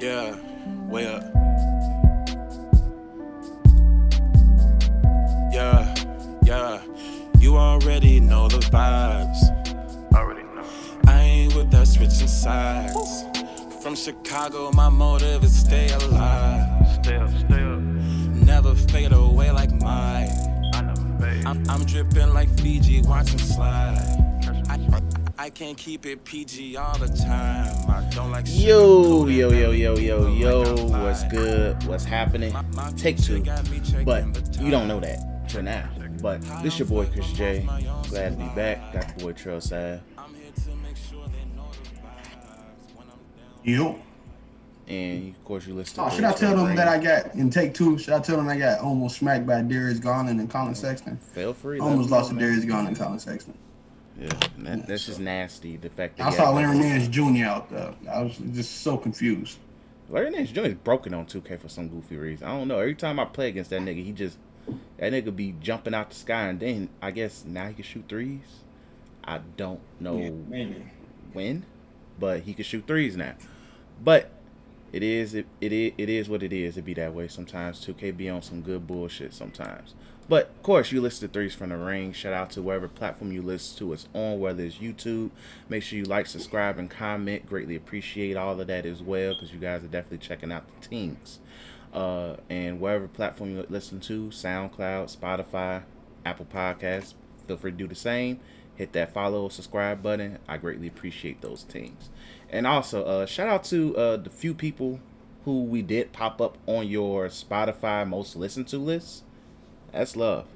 Yeah, way up. Yeah, yeah. You already know the vibes. Already know. I ain't with that switching sides. From Chicago, my motive is stay alive. Stay up, stay up. Never fade away like mine. I never fade. I'm, I'm dripping like Fiji, watch 'em slide. I, I, I can't keep it PG all the time. I don't like Yo, yo, yo, yo, yo, yo, what's good? What's happening? My- my Take two, got me checking but you don't know that for now. But this your boy Chris Jay. Glad to be back. Got the boy Trellsav. I'm here to make sure they know the vibes when I'm down. Yo. And of course you listen to Oh, should I tell them Rain. that I got in take two? Should I tell them I got almost smacked by Darius Garland and Colin oh, Sexton? Feel free. Almost lost to know, man. Darius Garland and Collin Sexton. Yeah, that, that's just nasty. The fact that I saw Larry Nance Jr. out there. I was just so confused. Larry Nance Jr. is broken on 2K for some goofy reason. I don't know. Every time I play against that nigga, he just that nigga be jumping out the sky, and then I guess now he can shoot threes. I don't know maybe. when, but he can shoot threes now. But it is it, it is it is what it is. It be that way sometimes. 2K be on some good bullshit sometimes. But of course, you listen to threes from the ring. Shout out to whatever platform you listen to us on, whether it's YouTube. Make sure you like, subscribe, and comment. Greatly appreciate all of that as well, because you guys are definitely checking out the teams. Uh, and wherever platform you listen to, SoundCloud, Spotify, Apple Podcasts, feel free to do the same. Hit that follow, subscribe button. I greatly appreciate those teams. And also, uh, shout out to uh, the few people who we did pop up on your Spotify most listened to list. That's love.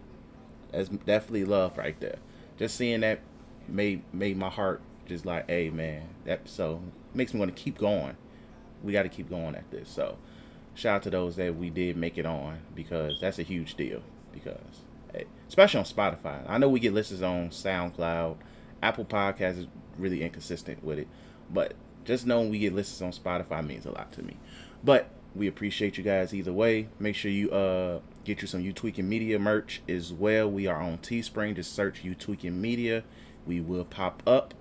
That's definitely love right there. Just seeing that made made my heart just like, hey man, that so makes me want to keep going. We got to keep going at this. So, shout out to those that we did make it on because that's a huge deal. Because, hey, especially on Spotify, I know we get listens on SoundCloud, Apple Podcasts is really inconsistent with it, but just knowing we get listens on Spotify means a lot to me. But we appreciate you guys either way. Make sure you uh get you some You Tweaking Media merch as well. We are on Teespring. Just search You Tweaking Media. We will pop up,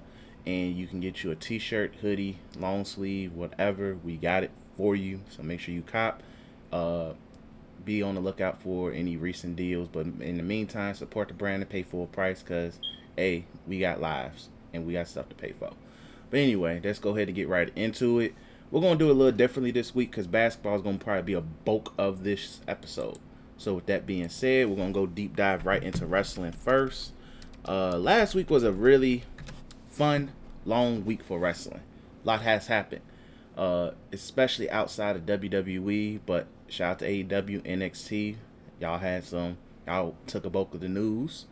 and you can get you a T-shirt, hoodie, long sleeve, whatever. We got it for you. So make sure you cop. Uh, be on the lookout for any recent deals. But in the meantime, support the brand and pay full price because, hey, we got lives and we got stuff to pay for. But anyway, let's go ahead and get right into it. We're going to do it a little differently this week because basketball is going to probably be a bulk of this episode. So, with that being said, we're to go deep dive right into wrestling first. Uh, last week was a really fun, long week for wrestling. A lot has happened, uh, especially outside of WWE. But shout out to AEW, NXT. Y'all had some. Y'all took a bulk of the news.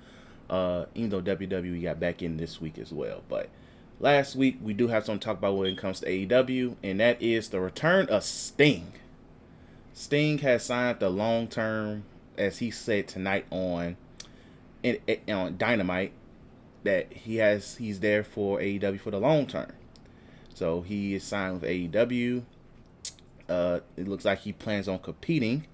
Uh, even though WWE got back in this week as well. But last week we do have to talk about when it comes to AEW, and that is the return of Sting. Sting has signed the long term, as he said tonight on, in, on Dynamite, that he has he's there for AEW for the long term. So he is signed with AEW. Uh, it looks like he plans on competing.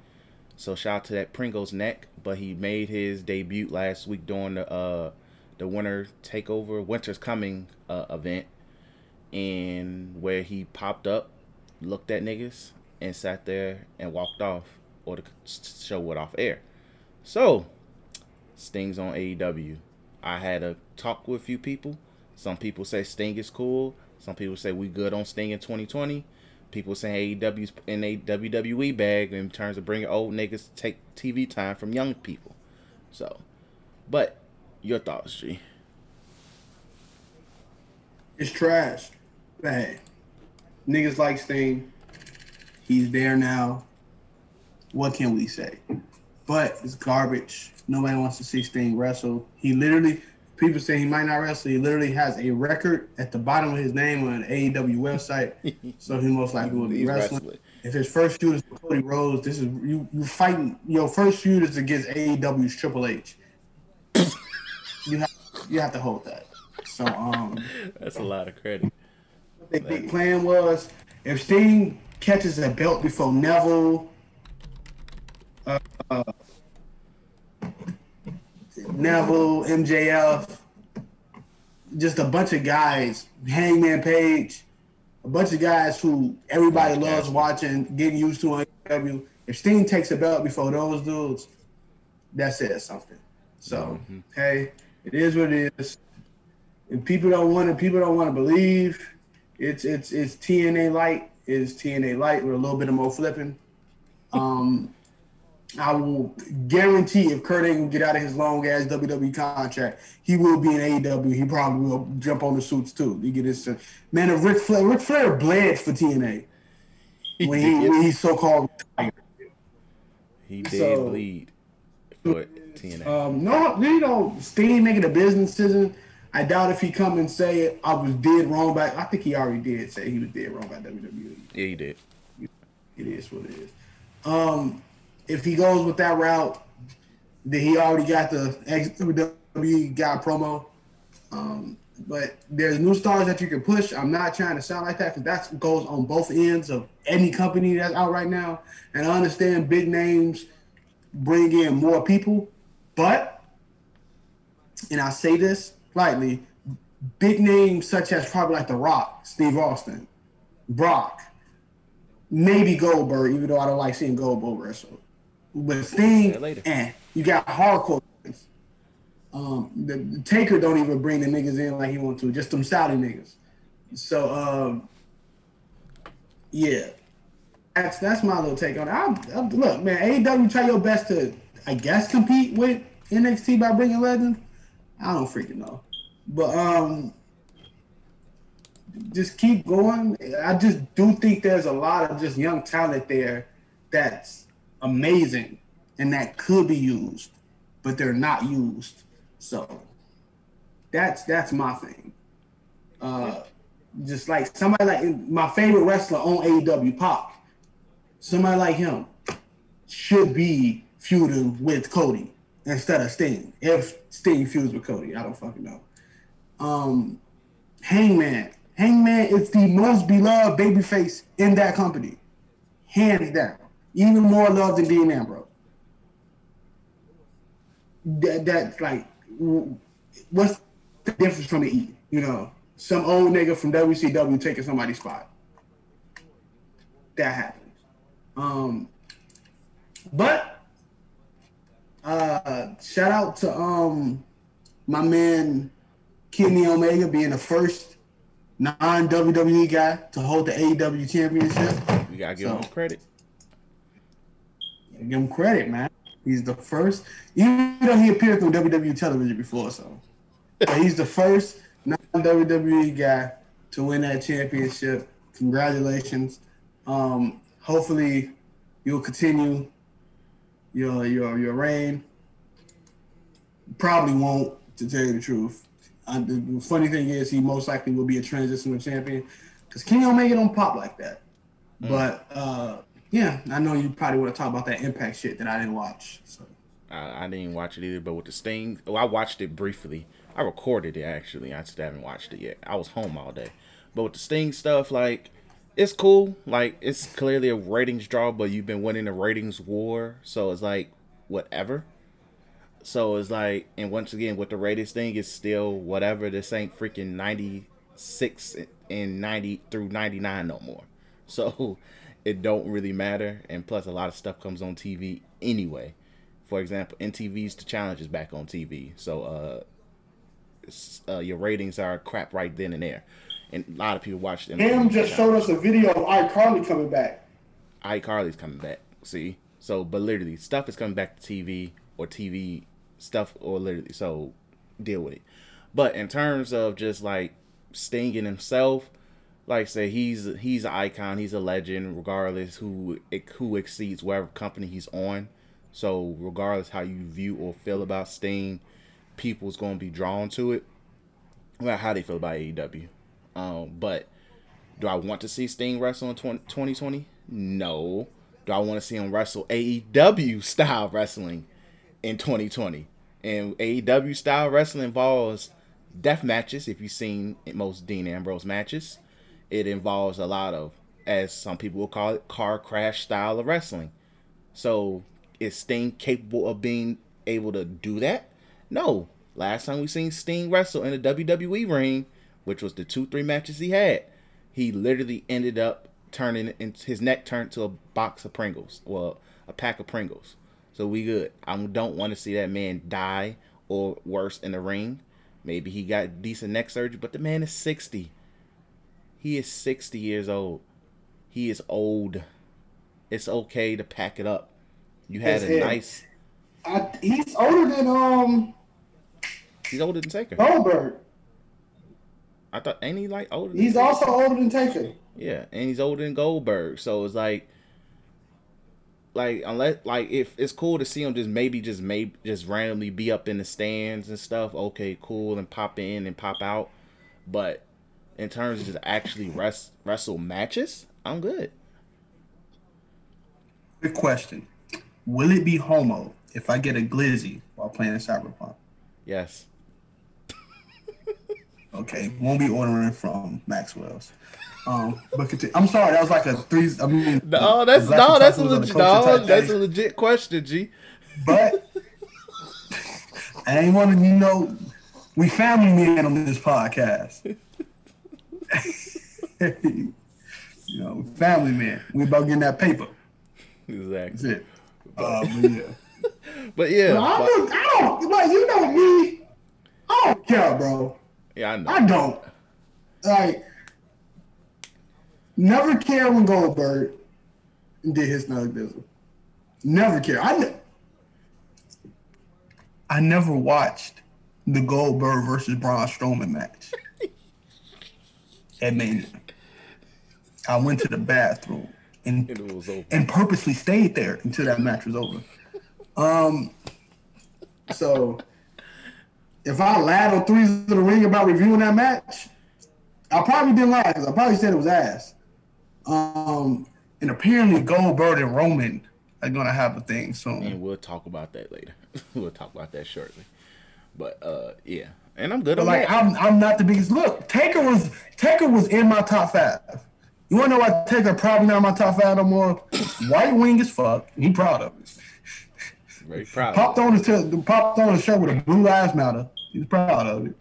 So shout out to that Pringles neck. But he made his debut last week during the uh the winter takeover, winter's coming uh, event, and where he popped up, looked at niggas, and sat there and walked off, or the show went off air. So Sting's on AEW. I had a talk with a few people. Some people say Sting is cool. Some people say we good on Sting in 2020. People saying AEW's in a WWE bag in terms of bringing old niggas to take TV time from young people. So, but your thoughts, G? It's trash. Hey, niggas like Sting. He's there now. What can we say? But it's garbage. Nobody wants to see Sting wrestle. He literally, people say he might not wrestle. He literally has a record at the bottom of his name on an AEW website. so he most likely will be wrestling. wrestling. If his first shoot is Cody Rhodes, this is you you fighting your first shoot is against AEW's Triple H. you have you have to hold that. So um That's a lot of credit. the big plan was if Sting catches a belt before Neville, uh, uh, Neville, MJF, just a bunch of guys, Hangman Page, a bunch of guys who everybody loves watching, getting used to on AEW. If Sting takes a belt before those dudes, that says something. So Mm-hmm. hey, it is what it is. And people don't want to. People don't want to believe. It's it's it's TNA light. It's TNA light with a little bit of more flipping. Um, I will guarantee if Kurt Angle get out of his long ass WWE contract, he will be in AEW. He probably will jump on the suits too. He get his man. If Ric Flair, Ric Flair bled for TNA when he when he so called retired. He did So- bleed for TNA. Um, no, you know, Sting making a business decision. I doubt if he come and say it, I was dead wrong by. I think he already did say he was dead wrong by WWE. yeah, he did. It is what it is. Um, if he goes with that route, then he already got the WWE guy promo. Um, but there's new stars that you can push. I'm not trying to sound like that because that goes on both ends of any company that's out right now. And I understand big names bring in more people, but and I say this lightly, big names such as probably like The Rock, Steve Austin, Brock, maybe Goldberg, even though I don't like seeing Goldberg wrestle. But Sting, later. eh, you got hardcore. Um, the, the Taker don't even bring the niggas in like he want to, just them Saudi niggas. So, um, yeah, that's that's my little take on it. I, I, look, man, AEW try your best to, I guess, compete with NXT by bringing legends. I don't freaking know, but um, just keep going. I just do think there's a lot of just young talent there that's amazing and that could be used, but they're not used. So that's that's my thing. Uh, just like somebody like my favorite wrestler on AEW, Pac. Somebody like him should be feuding with Cody instead of Sting. If Sting feuds with Cody, I don't fucking know. Um, Hangman. Hangman is the most beloved babyface in that company, hands down. Even more loved than Dean Ambrose. That, that's like, what's the difference from the E? You know, some old nigga from WCW taking somebody's spot. That happens. Um, but uh, shout out to um my man Kenny Omega being the first non WWE guy to hold the AEW championship. We gotta give So- him credit. Give him credit, man. He's the first, even though he appeared on WWE television before, so but he's the first non WWE guy to win that championship. Congratulations. Um, hopefully, you'll continue your your your reign. Probably won't, to tell you the truth. Uh, the funny thing is, he most likely will be a transitional champion because Kenny Omega don't pop like that. But uh, yeah, I know you probably want to talk about that Impact shit that I didn't watch. So I, I didn't watch it either, but with the Sting, well, I watched it briefly. I recorded it actually. I just haven't watched it yet. I was home all day, but with the Sting stuff, like it's cool. Like it's clearly a ratings draw, but you've been winning the ratings war, so it's like whatever. So it's like, and once again, with the ratings thing, it's still whatever. This ain't freaking ninety six and ninety through ninety nine no more. So it don't really matter. And plus, a lot of stuff comes on TV anyway. For example, MTV's The Challenge is back on TV, so uh, uh, your ratings are crap right then and there. And a lot of people watch them. Cam just showed us a video of iCarly coming back. iCarly's coming back. See, so but literally stuff is coming back to TV or TV stuff or literally so deal with it. But in terms of just like Sting and himself, like I say he's he's an icon, he's a legend, regardless who who exceeds whatever company he's on. So regardless how you view or feel about Sting, people's gonna be drawn to it. About how they feel about AEW. Um, but do I want to see Sting wrestle in 20, 2020? No. Do I want to see him wrestle AEW style wrestling in 2020? And AEW style wrestling involves death matches. If you've seen most Dean Ambrose matches, it involves a lot of, as some people will call it, car crash style of wrestling. So is Sting capable of being able to do that? No. Last time we seen Sting wrestle in a WWE ring, which was the two three matches he had, he literally ended up turning his neck turned to a box of Pringles, well, a pack of Pringles. So we good. I don't want to see that man die or worse in the ring. Maybe he got decent neck surgery, but the man is 60. He is 60 years old. He is old. It's okay to pack it up. You had It's a him. nice. I, he's older than um He's older than Taker. Goldberg. I thought, ain't he like older? Than He's also older than Taker. Yeah, and he's older than Goldberg, so it's like, like unless like if it's cool to see him just maybe just maybe just randomly be up in the stands and stuff. Okay, cool, and pop in and pop out, but in terms of just actually rest, wrestle matches, I'm good. Good question. Will it be homo if I get a glizzy while playing Cyberpunk? Yes, Okay, won't be ordering from Maxwell's. Um, but continue. I'm sorry, that was like a three. I mean, no, that's no, that's a tacos on the legit, no, that's a legit question, G. But I ain't want to, you know, we family men on this podcast. you know, family men. We about getting that paper. Exactly, That's it. Uh, but yeah. but yeah, I but- don't, I don't, like, you know me. I don't care, bro. yeah, I know. I don't. Like, never care when Goldberg did his dizzle. Never care. I, ne- I never watched the Goldberg versus Braun Strowman match at Mania. I went to the bathroom and It was over. and purposely stayed there until that match was over. Um, so if I lied on threes of the ring about reviewing that match, I probably didn't lie because I probably said it was ass. Um, and apparently Goldberg and Roman are gonna have a thing soon. and we'll talk about that later. we'll talk about that shortly. But uh, yeah, and I'm good But like that. I'm, I'm not the biggest. Look, Taker was Taker was in my top five. You wanna know why Taker probably not in my top five no more? White wing as fuck. He proud of it. Very proud. popped on his t- popped on his shirt with a blue lives matter. He's proud of it.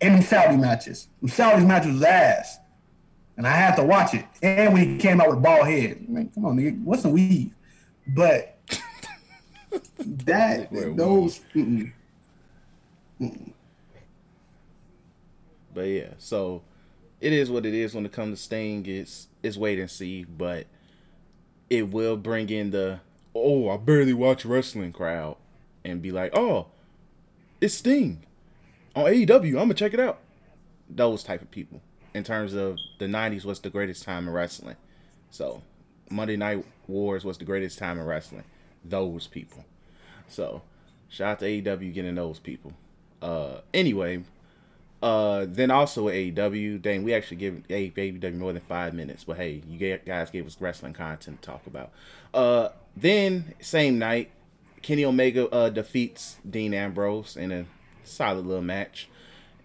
And Saudi matches. Saudi matches was ass. And I had to watch it. And when he came out with bald head. Man, come on, nigga. What's a weave? But that those mm-mm. But yeah, so it is what it is when it comes to Sting. It's it's wait and see, but it will bring in the oh I barely watch wrestling crowd and be like oh it's Sting on AEW. I'm gonna check it out. Those type of people. In terms of the '90s was the greatest time in wrestling. So Monday Night Wars was the greatest time in wrestling. Those people. So shout out to AEW getting those people. Uh, anyway, uh, then also AEW, dang, we actually give AEW more than five minutes, but hey, you guys gave us wrestling content to talk about. Uh, then same night, Kenny Omega uh defeats Dean Ambrose in a solid little match,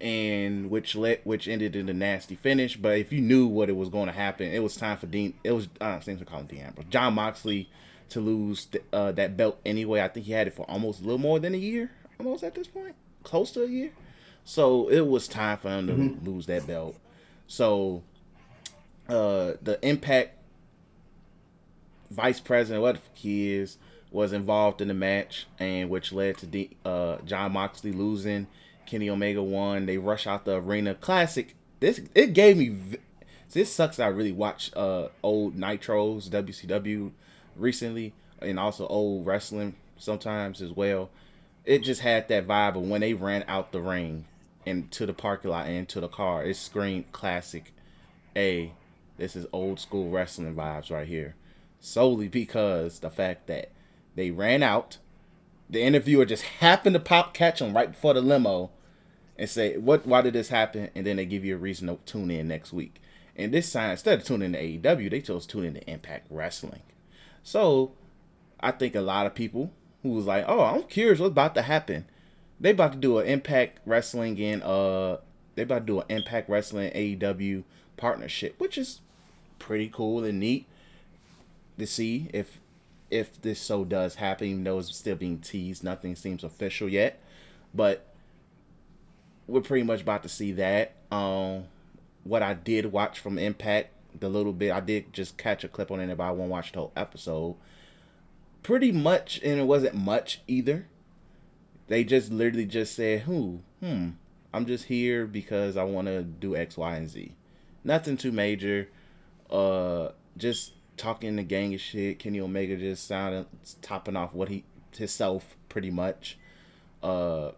and which let which ended in a nasty finish. But if you knew what it was going to happen, it was time for Dean. It was think to call him Dean Ambrose, Jon Moxley to lose th- uh, that belt anyway. I think he had it for almost a little more than a year, almost at this point, close to a year. So it was time for him to lose that belt. So uh the Impact vice president, what he is, was involved in the match, and which led to the, uh Jon Moxley losing. Kenny Omega won. They rush out the arena. Classic. This it gave me. This sucks. I really watch uh old Nitros WCW recently, and also old wrestling sometimes as well. It just had that vibe of when they ran out the ring and to the parking lot and to the car. It screamed classic. A, this is old school wrestling vibes right here. Solely because the fact that they ran out, the interviewer just happened to pop catch them right before the limo and say, "What? Why did this happen?" And then they give you a reason to tune in next week. And this time, instead of tuning in to AEW, they chose to tune in to Impact Wrestling. So, I think a lot of people who was like, "Oh, I'm curious what's about to happen." They about to do an Impact Wrestling and uh, they about to do an Impact Wrestling AEW partnership, which is pretty cool and neat to see if if this so does happen, even though it's still being teased. Nothing seems official yet, but we're pretty much about to see that. Um, what I did watch from Impact, the little bit I did just catch a clip on it, but I won't watch the whole episode. Pretty much, and it wasn't much either. They just literally just said, "Who? Hmm. I'm just here because I want to do X, Y, and Z. Nothing too major. Uh, just talking the gang of shit. Kenny Omega just sounding topping off what he himself pretty much. Uh,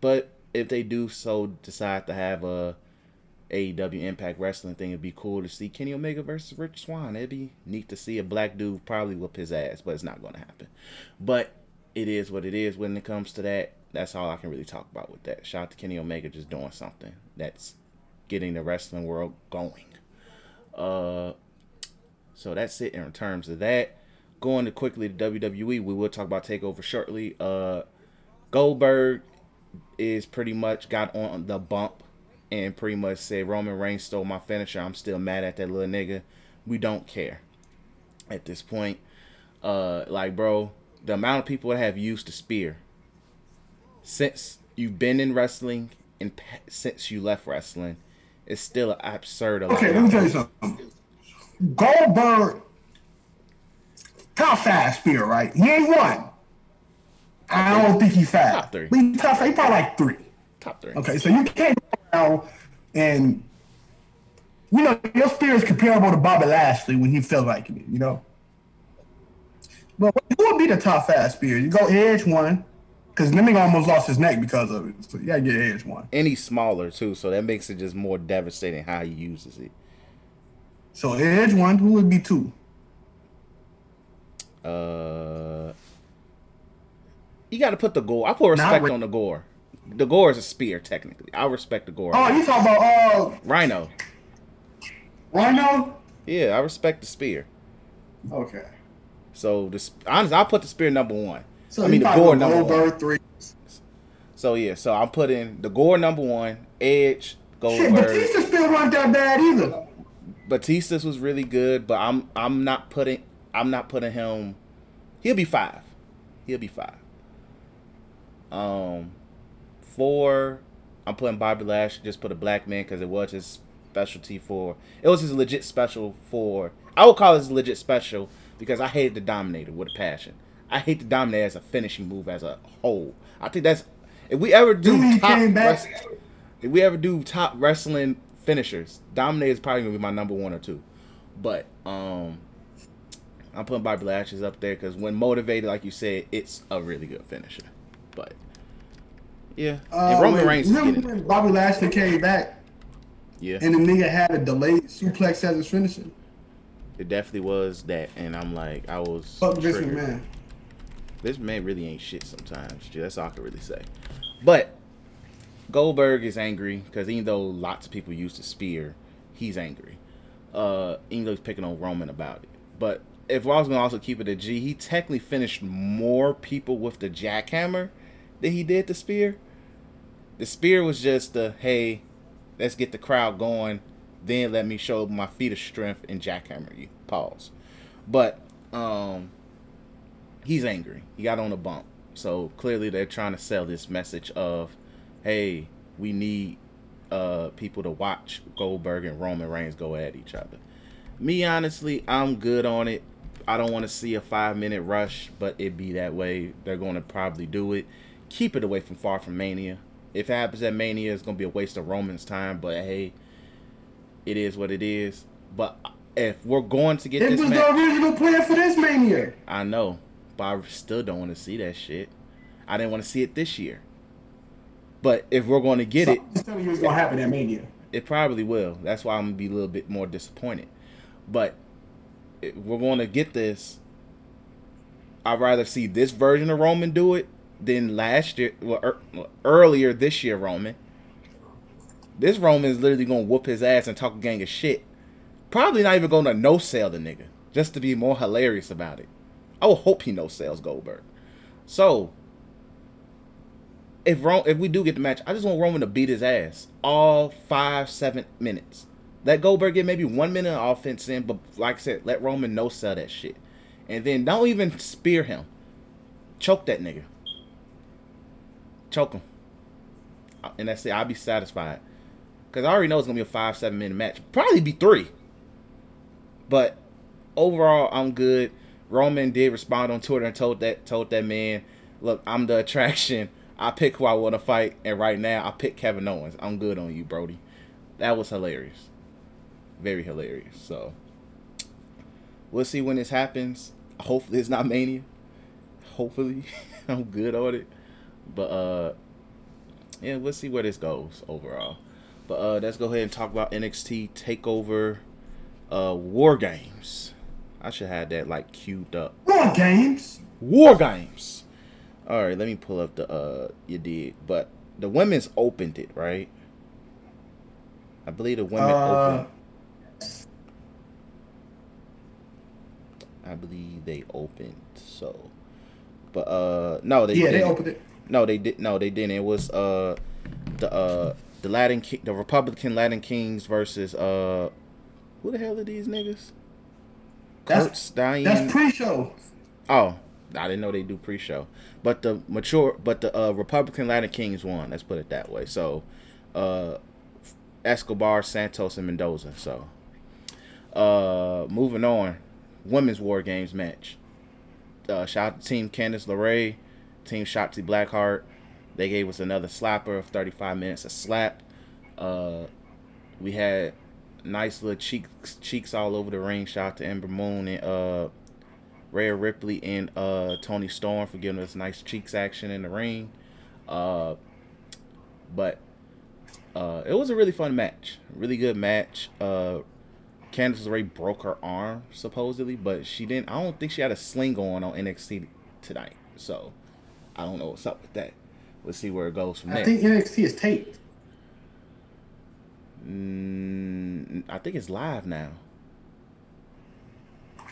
but if they do so decide to have a AEW Impact Wrestling thing, it'd be cool to see Kenny Omega versus Rich Swann. It'd be neat to see a black dude probably whip his ass, but it's not going to happen. But it is what it is when it comes to that. That's all I can really talk about with that. Shout out to Kenny Omega just doing something that's getting the wrestling world going. Uh, so that's it in terms of that. Going to quickly to WWE, we will talk about Takeover shortly. Uh, Goldberg is pretty much got on the bump and pretty much said Roman Reigns stole my finisher. I'm still mad at that little nigga. We don't care at this point. Uh, like bro, the amount of people that have used the spear since you've been in wrestling and since you left wrestling is still absurd. Okay, let me tell you something. Goldberg, top five spear, right? He ain't one. I don't think he's five. Top three. But he top five. He probably like three. Top three. Okay, so you can't go and you know your spear is comparable to Bobby Lashley when he felt like it, you know. But who would be the top five spear? You go Edge one, because Leming almost lost his neck because of it. So you gotta get Edge one. And he's smaller too, so that makes it just more devastating how he uses it. So Edge one, who would be two? Uh, you got to put the gore. I put respect re- on the gore. The gore is a spear, technically. I respect the gore. Oh, you talking about uh Rhino. Rhino? Yeah, I respect the spear. Okay. So the sp- honestly, I'll put the spear number one. So I mean the gore go number one. Three. So yeah, so I'm putting the gore number one, Edge, Shit, Batista still wasn't that bad either. Batista's was really good, but I'm I'm not putting I'm not putting him. He'll be five. He'll be five. Um, four. I'm putting Bobby Lash. Just put a black man because it was his specialty for. It was his legit special for. I would call it his legit special because I hated the Dominator with a passion. I hate the Dominator as a finishing move as a whole. I think that's if we ever do top came if we ever do top wrestling finishers, Dominator is probably gonna be my number one or two. But um, I'm putting Bobby Lashley's up there because when motivated, like you said, it's a really good finisher. But yeah, Uh, Roman Reigns remember getting when Bobby Lashley came back yeah, and the nigga had a delayed suplex as his finisher? it definitely was that. And I'm like, I was Fuck Vince triggered. McMahon. This man really ain't shit sometimes. Gee, That's all I can really say. But Goldberg is angry because even though lots of people use the spear, he's angry. Uh, even though he's picking on Roman about it. But if I was gonna also keep it a G, he technically finished more people with the jackhammer than he did the spear. The spear was just the hey, let's get the crowd going, then let me show my feet of strength and jackhammer you. Pause. But um he's angry. He got on a bump. So clearly they're trying to sell this message of, hey, we need uh people to watch Goldberg and Roman Reigns go at each other. Me honestly, I'm good on it. I don't want to see a five minute rush, but it be that way. They're going to probably do it. Keep it away from far from Mania. If it happens at Mania, it's going to be a waste of Roman's time. But hey, it is what it is. But if we're going to get It this was match, the original plan for this mania. I know, but I still don't want to see that shit. I didn't want to see it this year. But if we're going to get it, just telling you it's gonna happen at mania. it probably will. That's why I'm gonna be a little bit more disappointed. But if we're going to get this. I'd rather see this version of Roman do it than last year, well, er, earlier this year Roman. This Roman is literally gonna whoop his ass and talk a gang of shit. Probably not even gonna no sell the nigga just to be more hilarious about it. I will hope he no sells Goldberg. So if Ro- if we do get the match, I just want Roman to beat his ass all five, seven minutes. Let Goldberg get maybe one minute of offense in, but like I said, let Roman no sell that shit. And then don't even spear him. Choke that nigga. Choke him. And that's it. I'll be satisfied. because I already know it's gonna be a five seven minute match. Probably be three. But overall, I'm good. Roman did respond on Twitter and told that told that man, "Look, I'm the attraction. I pick who I want to fight, and right now I pick Kevin Owens. I'm good on you, Brody." That was hilarious, very hilarious. So we'll see when this happens. Hopefully, it's not Mania. Hopefully, I'm good on it. But uh, yeah, we'll see where this goes overall. But uh, let's go ahead and talk about NXT Takeover uh, War Games. I should have that like queued up. War games. War Games. All right, let me pull up the uh you did, but the women's opened it right. I believe the women Uh, opened. I believe they opened. So, but uh, no, they yeah, they didn't. opened it. No, they did. No, they didn't. It was uh, the uh, the Latin, Ki- the Republican Latin Kings versus uh, who the hell are these niggas? That's- Kurt Stein. That's pre-show. oh, I didn't know they do pre-show. But the mature, but the uh, Republican Latin Kings won. Let's put it that way. So, uh, Escobar, Santos, and Mendoza. So, uh, moving on, women's War Games match. Uh, shout out to Team Candice LeRae, Team Shotzi Blackheart. They gave us another slapper of 35 minutes of slap. Uh, we had nice little cheeks cheeks all over the ring. Shout out to Ember Moon and uh, Rhea Ripley and uh, Toni Storm for giving us nice cheeks action in the ring. Uh, but uh, it was a really fun match. Really good match. Uh, Candice LeRae broke her arm supposedly, but she didn't. I don't think she had a sling on on NXT tonight. So I don't know what's up with that. We'll see where it goes from there. I think NXT is taped. Mm, I think it's live now.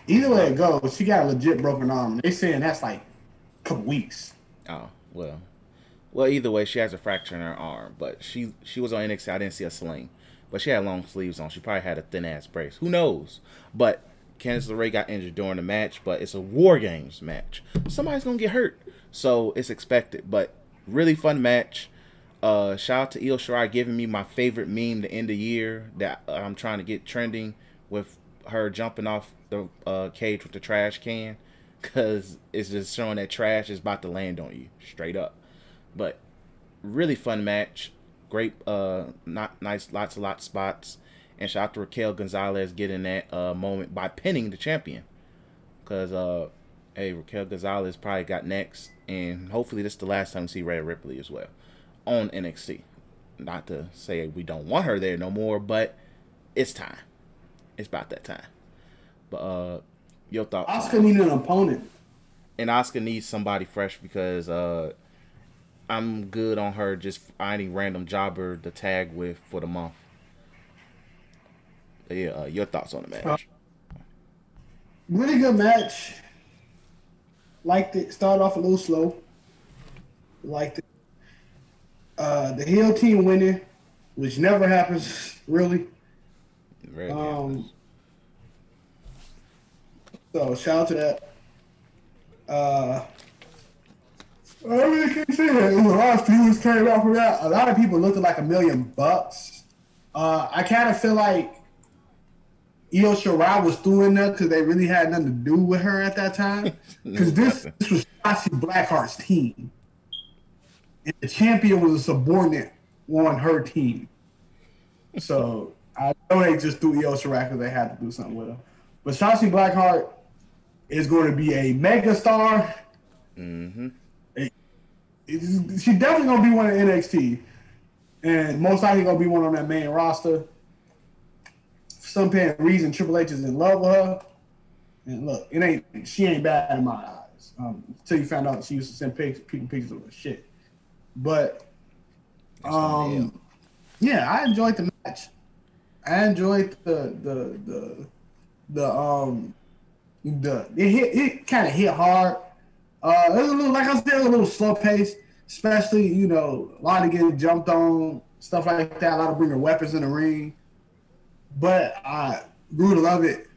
Either way it goes, she got a legit broken arm. They saying that's like a couple weeks. Oh well, well either way, she has a fracture in her arm, but she she was on NXT. I didn't see a sling, but she had long sleeves on. She probably had a thin ass brace. Who knows? But Candice LeRae got injured during the match, but it's a War Games match. Somebody's gonna get hurt, so it's expected. But really fun match. Uh, shout out to Io Shirai giving me my favorite meme to end the year that I'm trying to get trending with her jumping off the uh, cage with the trash can because it's just showing that trash is about to land on you straight up. But really fun match, great, uh, not nice, lots of lot spots, and shout out to Raquel Gonzalez getting that uh moment by pinning the champion, because uh, hey Raquel Gonzalez probably got next, and hopefully this is the last time we see Rhea Ripley as well on NXT. Not to say we don't want her there no more, but it's time. It's about that time. But uh, your thoughts? Asuka needed an opponent. and Asuka needs somebody fresh because uh, I'm good on her just finding random jobber to tag with for the month. But yeah, uh, your thoughts on the match? Really good match. Liked it. Started off a little slow. Liked it. Uh, the heel team winning, which never happens really. Very Um, so shout out to that. Uh, I really can't say that. A lot of views came out from that. A lot of people looked like a million bucks. Uh, I kind of feel like Io Shirai was doing that because they really had nothing to do with her at that time. Because this, this was Shotzi Blackheart's team. And the champion was a subordinate on her team. So I know they just threw Io Shirai because they had to do something with her. But Shotzi Blackheart is going to be a mega star. Mm-hmm. She's definitely going to be one of NXT. And most likely going to be one on that main roster. Some apparent reason, Triple H is in love with her. And look, it ain't she ain't bad in my eyes. Um, until you found out she used to send pics, people pictures of her shit. But um, yeah, I enjoyed the match. I enjoyed the the the the um the it hit it kind of hit hard. Uh, it was a little like I said, a little slow pace, especially you know a lot of getting jumped on stuff like that. A lot of bringing weapons in the ring, but I grew to love it,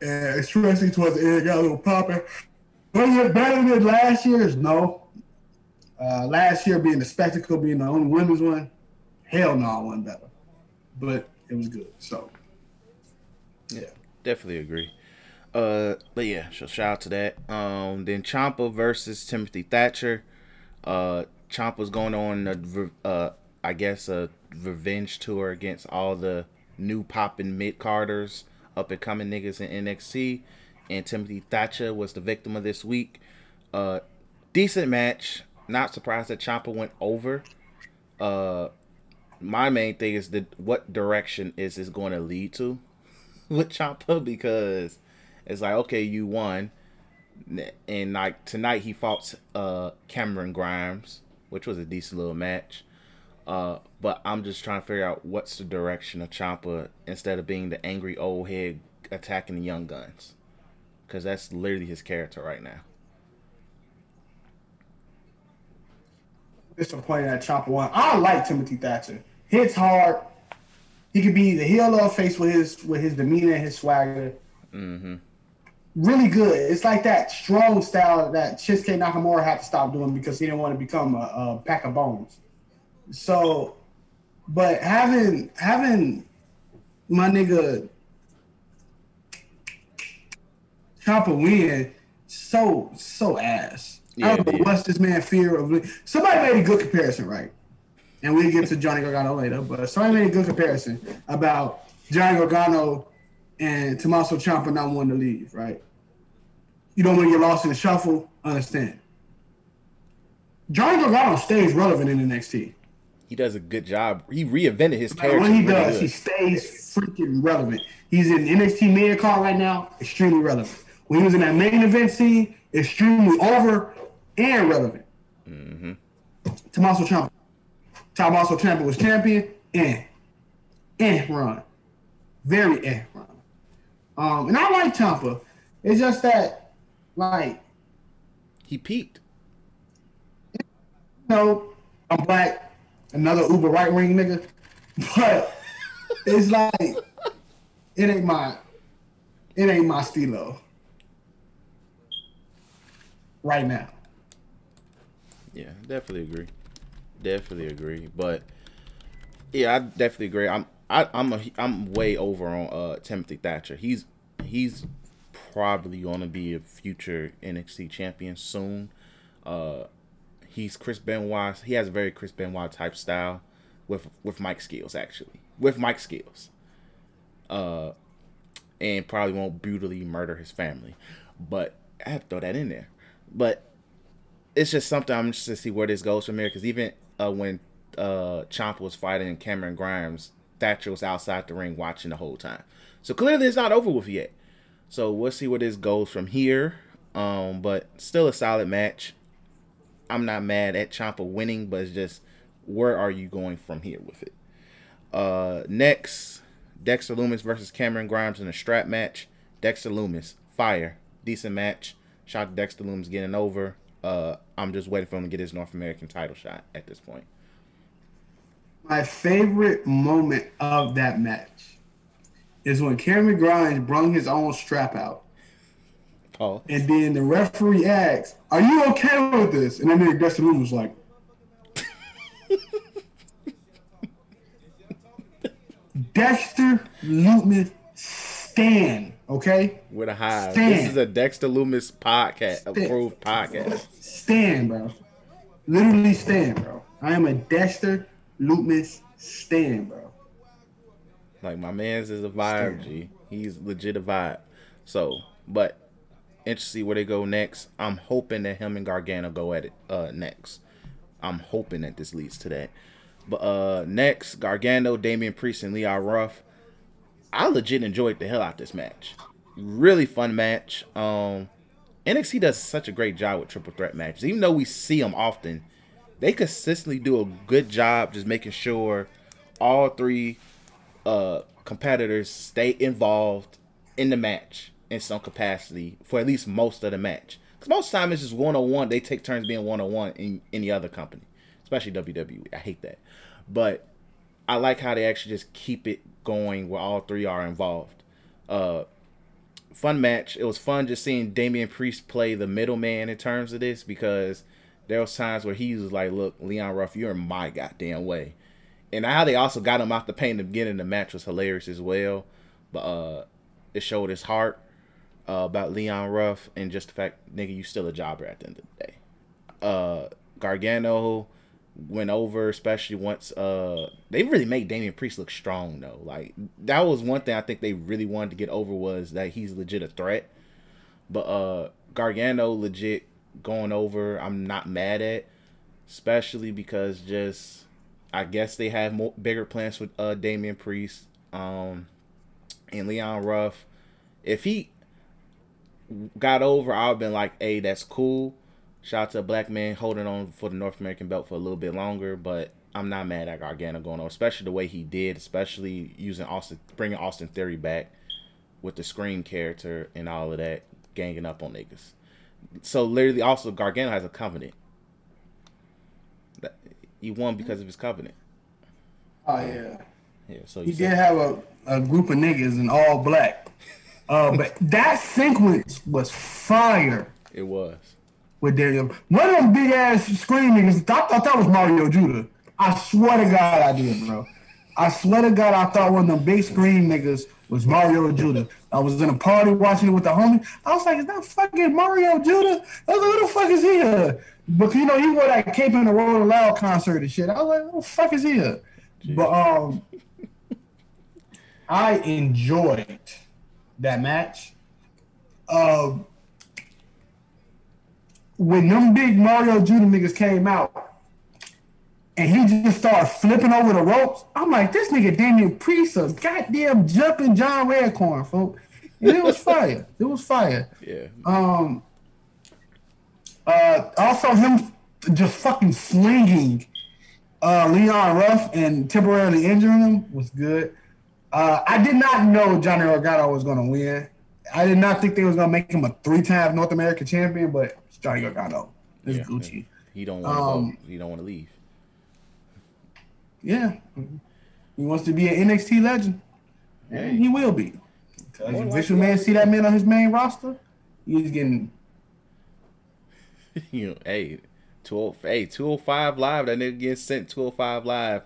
and especially towards the end, it got a little popping. Was it better than last year's? No. Uh, last year being the spectacle, being the only women's one, hell no, it wasn't better. but it was good. So Yeah, definitely agree. Uh, but yeah, so shout out to that. Um, then Ciampa versus Timothy Thatcher. Uh, Ciampa's going on a, uh, I guess a revenge tour against all the new popping mid carders, up and coming niggas in NXT. And Timothy Thatcher was the victim of this week. Uh, decent match. Not surprised that Ciampa went over. Uh, my main thing is that what direction is this going to lead to? with Ciampa because it's like okay, you won, and like tonight he fought uh Cameron Grimes, which was a decent little match. Uh, but I'm just trying to figure out what's the direction of Ciampa instead of being the angry old head attacking the young guns, because that's literally his character right now. disappointed at Ciampa One. I like Timothy Thatcher. Hits hard. He could be the heel or face with his with his demeanor and his swagger. Mm-hmm. Really good. It's like that strong style that Shinsuke Nakamura had to stop doing because he didn't want to become a, a pack of bones. So, but having having my nigga Ciampa win so so ass. Yeah, I don't know what's this man fear of. Somebody made a good comparison, right? And we get to Johnny Gargano later, but somebody made a good comparison about Johnny Gargano and Tommaso Ciampa not wanting to leave, right? You don't want to get lost in the shuffle. Understand? Johnny Gargano stays relevant in NXT. He does a good job. He reinvented his character. what he really does, good. he stays freaking relevant. He's in NXT main card right now, extremely relevant. When he was in that main event scene, extremely over and relevant. Mm-hmm. Tommaso Ciampa. Tommaso Ciampa was champion, and eh run, very eh run. Um, and I like Ciampa. It's just that, like, He peaked. you know, I'm black, another Uber right wing nigga, but it's like it ain't my it ain't my stilo right now. Yeah, definitely agree. Definitely agree. But yeah, I definitely agree. I'm I, I'm a, I'm way over on uh Timothy Thatcher. He's he's probably gonna be a future NXT champion soon. Uh, he's Chris Benoit. He has a very Chris Benoit type style with with mic skills actually with mic skills. Uh, and probably won't brutally murder his family, but I have to throw that in there. But it's just something I'm just to see where this goes from here. Because even uh, when uh, Ciampa was fighting Cameron Grimes, Thatcher was outside the ring watching the whole time. So clearly it's not over with yet. So we'll see where this goes from here. Um, but still a solid match. I'm not mad at Ciampa winning, but it's just where are you going from here with it? Uh, next, Dexter Lumis versus Cameron Grimes in a strap match. Dexter Lumis, fire, decent match. Shout Dexter Lumis getting over. Uh, I'm just waiting for him to get his North American title shot at this point. My favorite moment of that match is when Cameron Grimes brung his own strap out. Paul, And then the referee asks, Are you okay with this? And then the Dexter Lumis was like, Dexter Lumis stand, okay? with a high. Stand. This is a Dexter Lumis podcast approved podcast. Stand, bro. Literally stand, bro. I am a Dexter Lumis stand, bro. Like my man's is a vibe, G. He's legit a vibe. So, but interesting to see where they go next. I'm hoping that him and Gargano go at it uh next. I'm hoping that this leads to that. But uh next, Gargano, Damian Priest, and Leon Ruff. I legit enjoyed the hell out this match. Really fun match. Um NXT does such a great job with triple threat matches. Even though we see them often, they consistently do a good job just making sure all three uh competitors stay involved in the match in some capacity for at least most of the match. Because most of the time it's just one on one. They take turns being one on one in any other company, especially WWE. I hate that, but I like how they actually just keep it going where all three are involved. Uh, fun match. It was fun just seeing Damian Priest play the middleman in terms of this because there was times where he was like, "Look, Leon Ruff, you're in my goddamn way," and how they also got him out the paint in the beginning of the match was hilarious as well. But uh, it showed his heart uh, about Leon Ruff and just the fact, nigga, you still a jobber at the end of the day. Uh, Gargano went over, especially once uh they really made Damian Priest look strong though. Like that was one thing I think they really wanted to get over was that he's legit a threat. But uh Gargano legit going over, I'm not mad at, especially because just I guess they have more bigger plans with uh Damian Priest um and Leon Ruff. If he got over, I've been like, hey, that's cool. Shout out to a black man holding on for the North American belt for a little bit longer, but I'm not mad at Gargano going on, especially the way he did, especially using Austin, bringing Austin Theory back with the Scream character and all of that, ganging up on niggas. So literally, also Gargano has a covenant. That- He won because of his covenant. Oh yeah. Yeah, so He you did have a, a group of niggas in all black. Uh, but that sequence was fire it was. with Daniel. One of them big ass scream niggas, I thought that was Mario Judah. I swear to God I did, bro. I swear to God I thought one of them big screen niggas was Mario Judah. I was in a party watching it with the homie. I was like, is that fucking Mario Judah? I was like, who the fuck is here? But you know, he wore that cape in the Rolling Loud concert and shit. I was like, who the fuck is here? But um I enjoyed that match. Um, when them big Mario Judah niggas came out and he just started flipping over the ropes, I'm like, this nigga Damian Priest a goddamn jumping John Redcorn, folks. And it was fire. It was fire. Yeah. Um, uh, also him just fucking slinging uh, Leon Ruff and temporarily injuring him was good. Uh, I did not know Johnny Gargano was going to win. I did not think they was going to make him a three-time North American champion, but it's Johnny Gargano. It's Yeah. Gucci. He don't want to Um, go. He don't want to leave. Yeah. He wants to be an NXT legend. And he will be. Because More if likely Vince man see that man on his main roster, he's getting you know, hey, two oh hey, two oh five live. That nigga getting sent two oh five live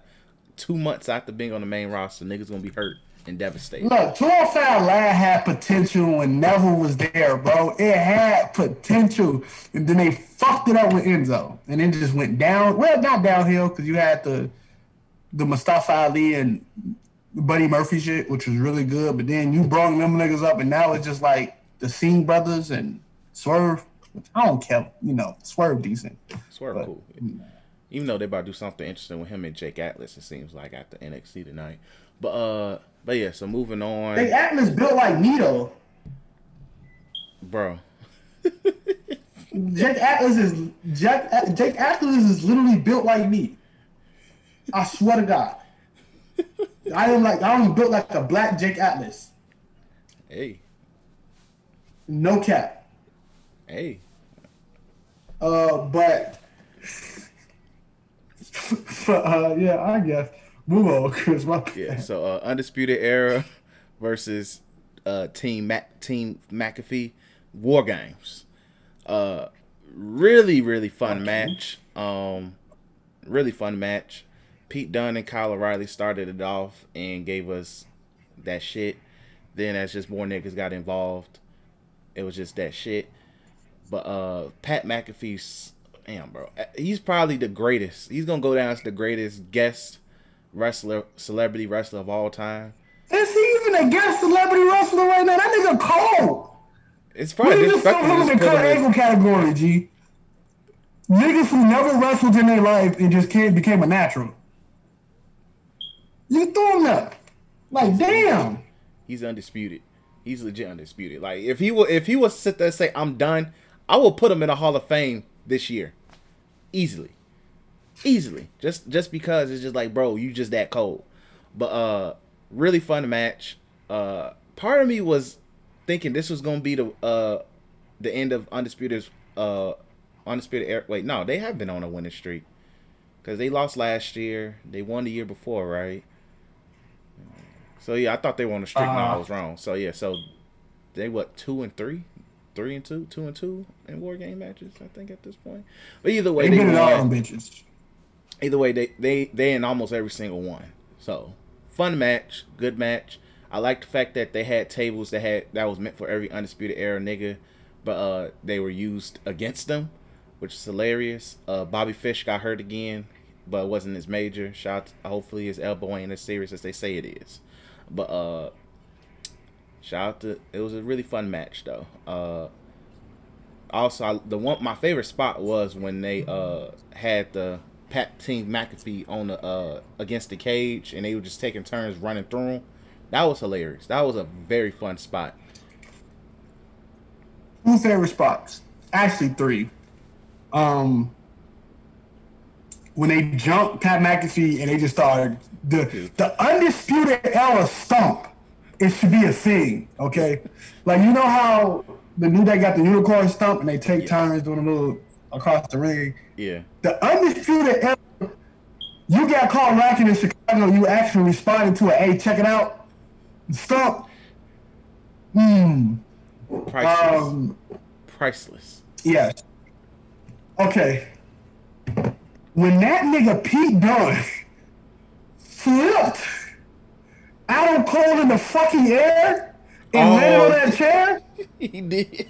two months after being on the main roster. Niggas gonna be hurt and devastated. Look, 205 Live had potential when Neville was there, bro. It had potential. And then they fucked it up with Enzo. And then just went down. Well, not downhill, because you had the the Mustafa Ali and Buddy Murphy shit, which was really good. But then you brought them niggas up, and now it's just like the Singh Brothers and Swerve. I don't care, you know, Swerve decent. Swerve But- cool. Even though they're about to do something interesting with him and Jake Atlas, it seems like after NXT tonight. But uh, but yeah. So moving on, Hey, Atlas built like Nito. bro. Jake Atlas is Jack, Jake Atlas is literally built like me. I swear to God. I am like I am built like a black Jake Atlas. Hey, No cap. hey. Uh, but uh, yeah, I guess move on, Chris. My bad. Yeah. So uh, undisputed era versus uh team Mac Team McAfee War Games. Uh, really really fun match. Um, really fun match. Pete Dunne and Kyle O'Reilly started it off and gave us that shit. Then as just more niggas got involved, it was just that shit. But uh Pat McAfee's damn bro. He's probably the greatest. He's gonna go down as the greatest guest wrestler, celebrity wrestler of all time. Is he even a guest celebrity wrestler right now? That nigga cold. It's We probably just throw him in the Kurt Angle category, G. Niggas who never wrestled in their life and just came, became a natural. You threw him there. Like, damn. He's undisputed. He's legit undisputed. Like if he will, if he was to sit there and say I'm done, I will put him in the Hall of Fame this year, easily, easily. Just just because it's just like, bro, you just that cold. But uh, really fun match. Uh, part of me was thinking this was gonna be the uh the end of Undisputed's uh Undisputed Era. Wait, no, they have been on a winning streak because they lost last year. They won the year before, right? So yeah, I thought they were on a streak. no, I Uh, was wrong. So yeah, so they what two and three, three and two, two and two in war game matches. I think at this point. But either way, They they in all won. bitches. either way, they they they in almost every single one. So fun match, good match. I like the fact that they had tables that had that was meant for every undisputed era nigga, but uh they were used against them, which is hilarious. Uh Bobby Fish got hurt again, but it wasn't as major. Shout hopefully his elbow ain't as serious as they say it is. But uh shout out to it was a really fun match though. Uh also I, the one my favorite spot was when they uh had the Pat Team McAfee on the uh against the cage and they were just taking turns running through them. That was hilarious. That was a very fun spot. Two favorite spots, actually three. Um, when they jumped Pat McAfee and they just started the the undisputed era stomp. It should be a thing, okay? Like you know how the new day got the unicorn stomp and they take Yeah. turns doing a little across the ring. Yeah. The undisputed era, you got caught lacking in Chicago. You actually responded to it. Hey, check it out, stomp. Hmm. Priceless. Um. Priceless. Yes. Okay. When that nigga Pete Dunne flipped Adam Cole in the fucking air and Oh. landed on that chair, he did.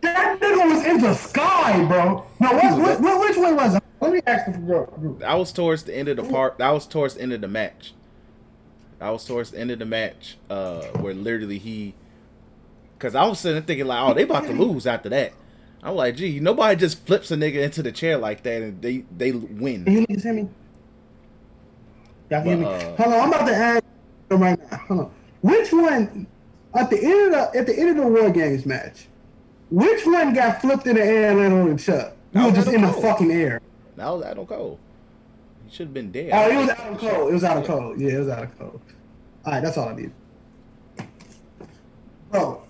that nigga was in the sky, bro. No, what, what, which way was it? Let me ask the group. That was towards the end of the part. That was towards the end of the match. That was towards the end of the match, uh, where literally he, cause I was sitting there thinking like, oh, they about to lose after that. I'm like, gee, nobody just flips a nigga into the chair like that and they they Can win. you niggas hear me? Y'all can hear me? But, uh, Hold on, I'm about to ask you right now. Hold on. Which one at the end of the at the end of the War Games match? Which one got flipped in the air and landed on the chuck? You were was just in the fucking air. That was Adam Cole. He should have been dead. Oh, it was Adam Cole. It was Adam Cole. Yeah, it was Adam Cole. All right, that's all I need. Bro,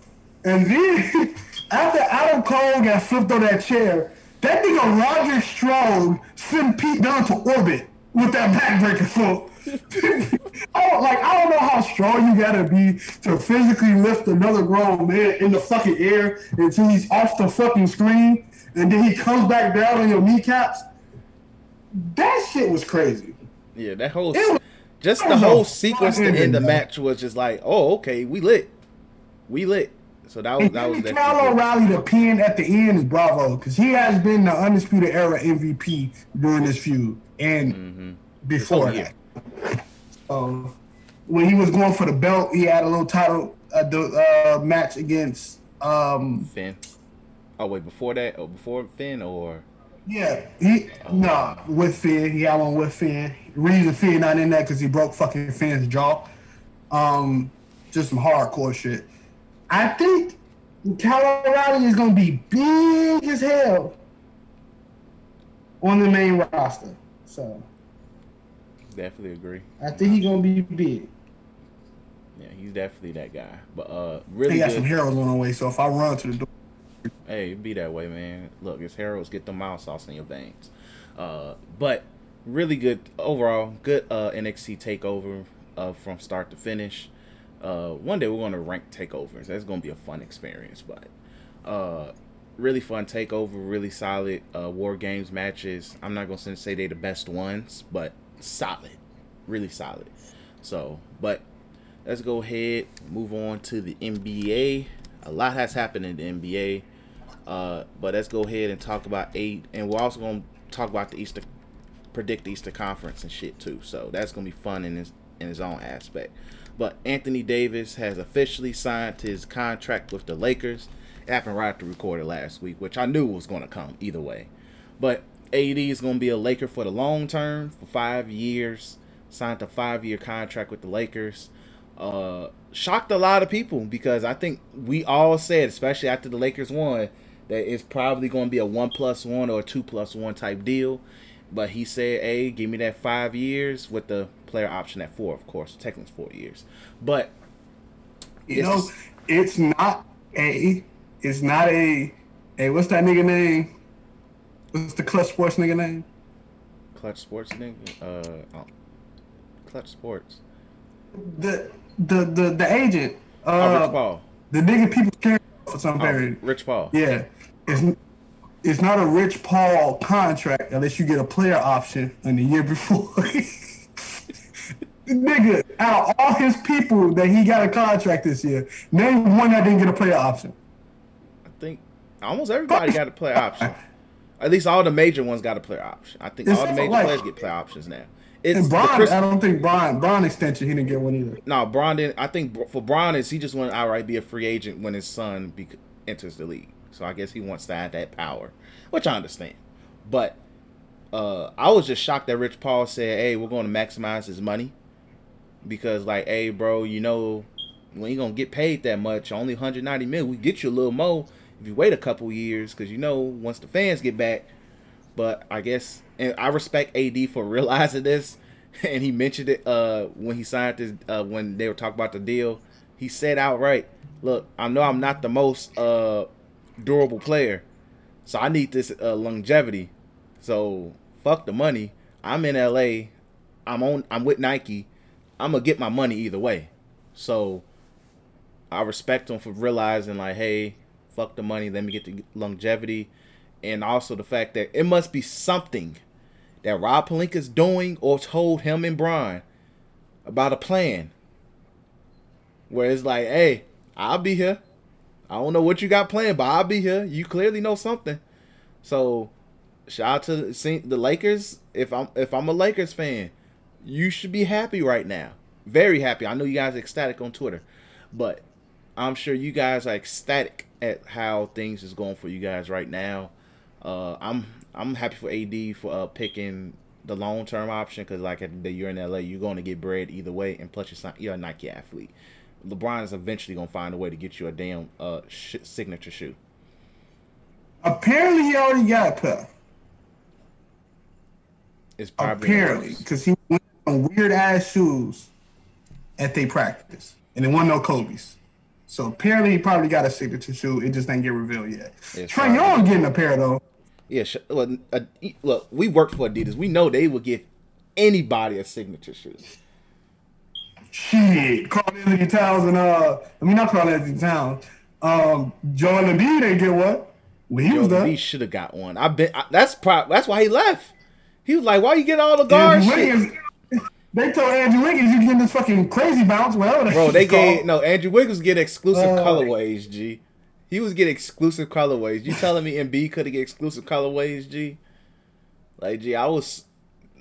and then after Adam Cole got flipped on that chair, that nigga Roderick Strong sent Pete Dunne to orbit with that backbreaker foot. oh, like I don't know how strong you gotta be to physically lift another grown man in the fucking air until he's off the fucking screen, and then he comes back down on your kneecaps. That shit was crazy. Yeah, that whole was- just the whole sequence to end the match was just like, oh, okay, we lit, we lit. So that was that was Kyle. O'Reilly the pin at the end is bravo because he has been the undisputed era MVP during this feud and mm-hmm. before Oh, that. Um, when he was going for the belt, he had a little title uh, the, uh, match against. Um, Finn. Oh wait, before that, or before Finn, or yeah, he no with Finn. He had one with Finn. Reason Finn not in that because he broke fucking Finn's jaw. Um, just some hardcore shit. I think Colorado is gonna be big as hell on the main roster. So definitely agree. I think he's gonna be big. Yeah, he's definitely that guy. But uh, He really got good. some heroes on the way. So if I run to the door, Hey, be that way, man. Look, it's heroes get the mild sauce in your veins. Uh, but really good overall. Good uh, NXT takeover uh, from start to finish. Uh, one day we're gonna rank takeovers. That's gonna be a fun experience. But uh, really fun takeover. Really solid uh, war games matches. I'm not gonna say they the best ones, but solid. Really solid. So, but let's go ahead move on to the NBA. A lot has happened in the NBA. Uh, but let's go ahead and talk about eight, and we're also gonna talk about the Easter, predict the Easter Conference and shit too. So that's gonna be fun in his in his own aspect. But Anthony Davis has officially signed his contract with the Lakers. It happened right after recorded last week, which I knew was gonna come either way. But AD is gonna be a Laker for the long term for five years. Signed a five year contract with the Lakers uh shocked a lot of people because I think we all said, especially after the Lakers won, that it's probably going to be a one plus one or a two plus one type deal. But he said, "Hey, give me that five years with the player option at four, of course. Technically, it's four years. But you It's know, just- it's not a, it's not a, hey, what's that nigga name? What's the Clutch Sports nigga name? Clutch Sports, nigga, uh, oh, Clutch Sports. The the the the agent. Oh, Uh, Rich Paul. the nigga people care for some Oh, period. Rich Paul. Yeah, it's it's not a Rich Paul contract unless you get a player option in the year before. Nigga, out of all his people that he got a contract this year, name one that didn't get a player option. I think almost everybody got a player option. At least all the major ones got a player option. I think It's all the major like- players get player options now. It's And Brian, Chris- I don't think Brian Brian extension he didn't get one either. No, Bron didn't. I think for Bron is he just want to outright be a free agent when his son be, enters the league. So I guess he wants to have that power, which I understand. But uh, I was just shocked that Rich Paul said, "Hey, we're going to maximize his money," because like, hey, bro, you know, we ain't gonna get paid that much. Only 190 mil. We get you a little more if you wait a couple years, because you know once the fans get back. But I guess, and I respect AD for realizing this, and he mentioned it uh, when he signed this. Uh, when they were talking about the deal, he said outright, "Look, I know I'm not the most uh, durable player, so I need this uh, longevity. So fuck the money. I'm in LA. I'm on. I'm with Nike. I'm gonna get my money either way. So I respect him for realizing like, hey, fuck the money. Let me get the longevity, and also the fact that it must be something that Rob Pelinka's doing or told him and Brian about a plan. Where it's like, hey, I'll be here. I don't know what you got planned, but I'll be here. You clearly know something. So shout out to the, Lakers. If I'm if I'm a Lakers fan, you should be happy right now. Very happy. I know you guys are ecstatic on Twitter, but I'm sure you guys are ecstatic at how things is going for you guys right now. Uh, I'm I'm happy for AD for uh, picking the long term option because like at the you're in LA, you're going to get bread either way, and plus you're, you're a Nike athlete. LeBron is eventually gonna find a way to get you a damn uh sh- signature shoe. Apparently, he already got a pair. It's probably Apparently, because he went on weird ass shoes at they practice, and it wasn't no Kobe's. So apparently, he probably got a signature shoe. It just didn't get revealed yet. It's Trae Young getting a pair though. Yeah, sh- look, uh, look, we worked for Adidas. We know they would give anybody a signature shoe. Shit, Karl-Anthony Towns and uh, I mean not Karl-Anthony Towns. Um, Joel Embiid didn't get one. when he Joe was there. Embiid should have got one. I bet I, that's pro- that's why he left. He was like, "Why you get all the guard Andrew shit?" Wiggins, they told Andrew Wiggins you getting this fucking crazy bounce. Whatever. that Bro, they shit's called. gave no Andrew Wiggins get exclusive Uh, colorways. G, he was getting exclusive colorways. You telling me Embiid could have get exclusive colorways? G, like G, I was,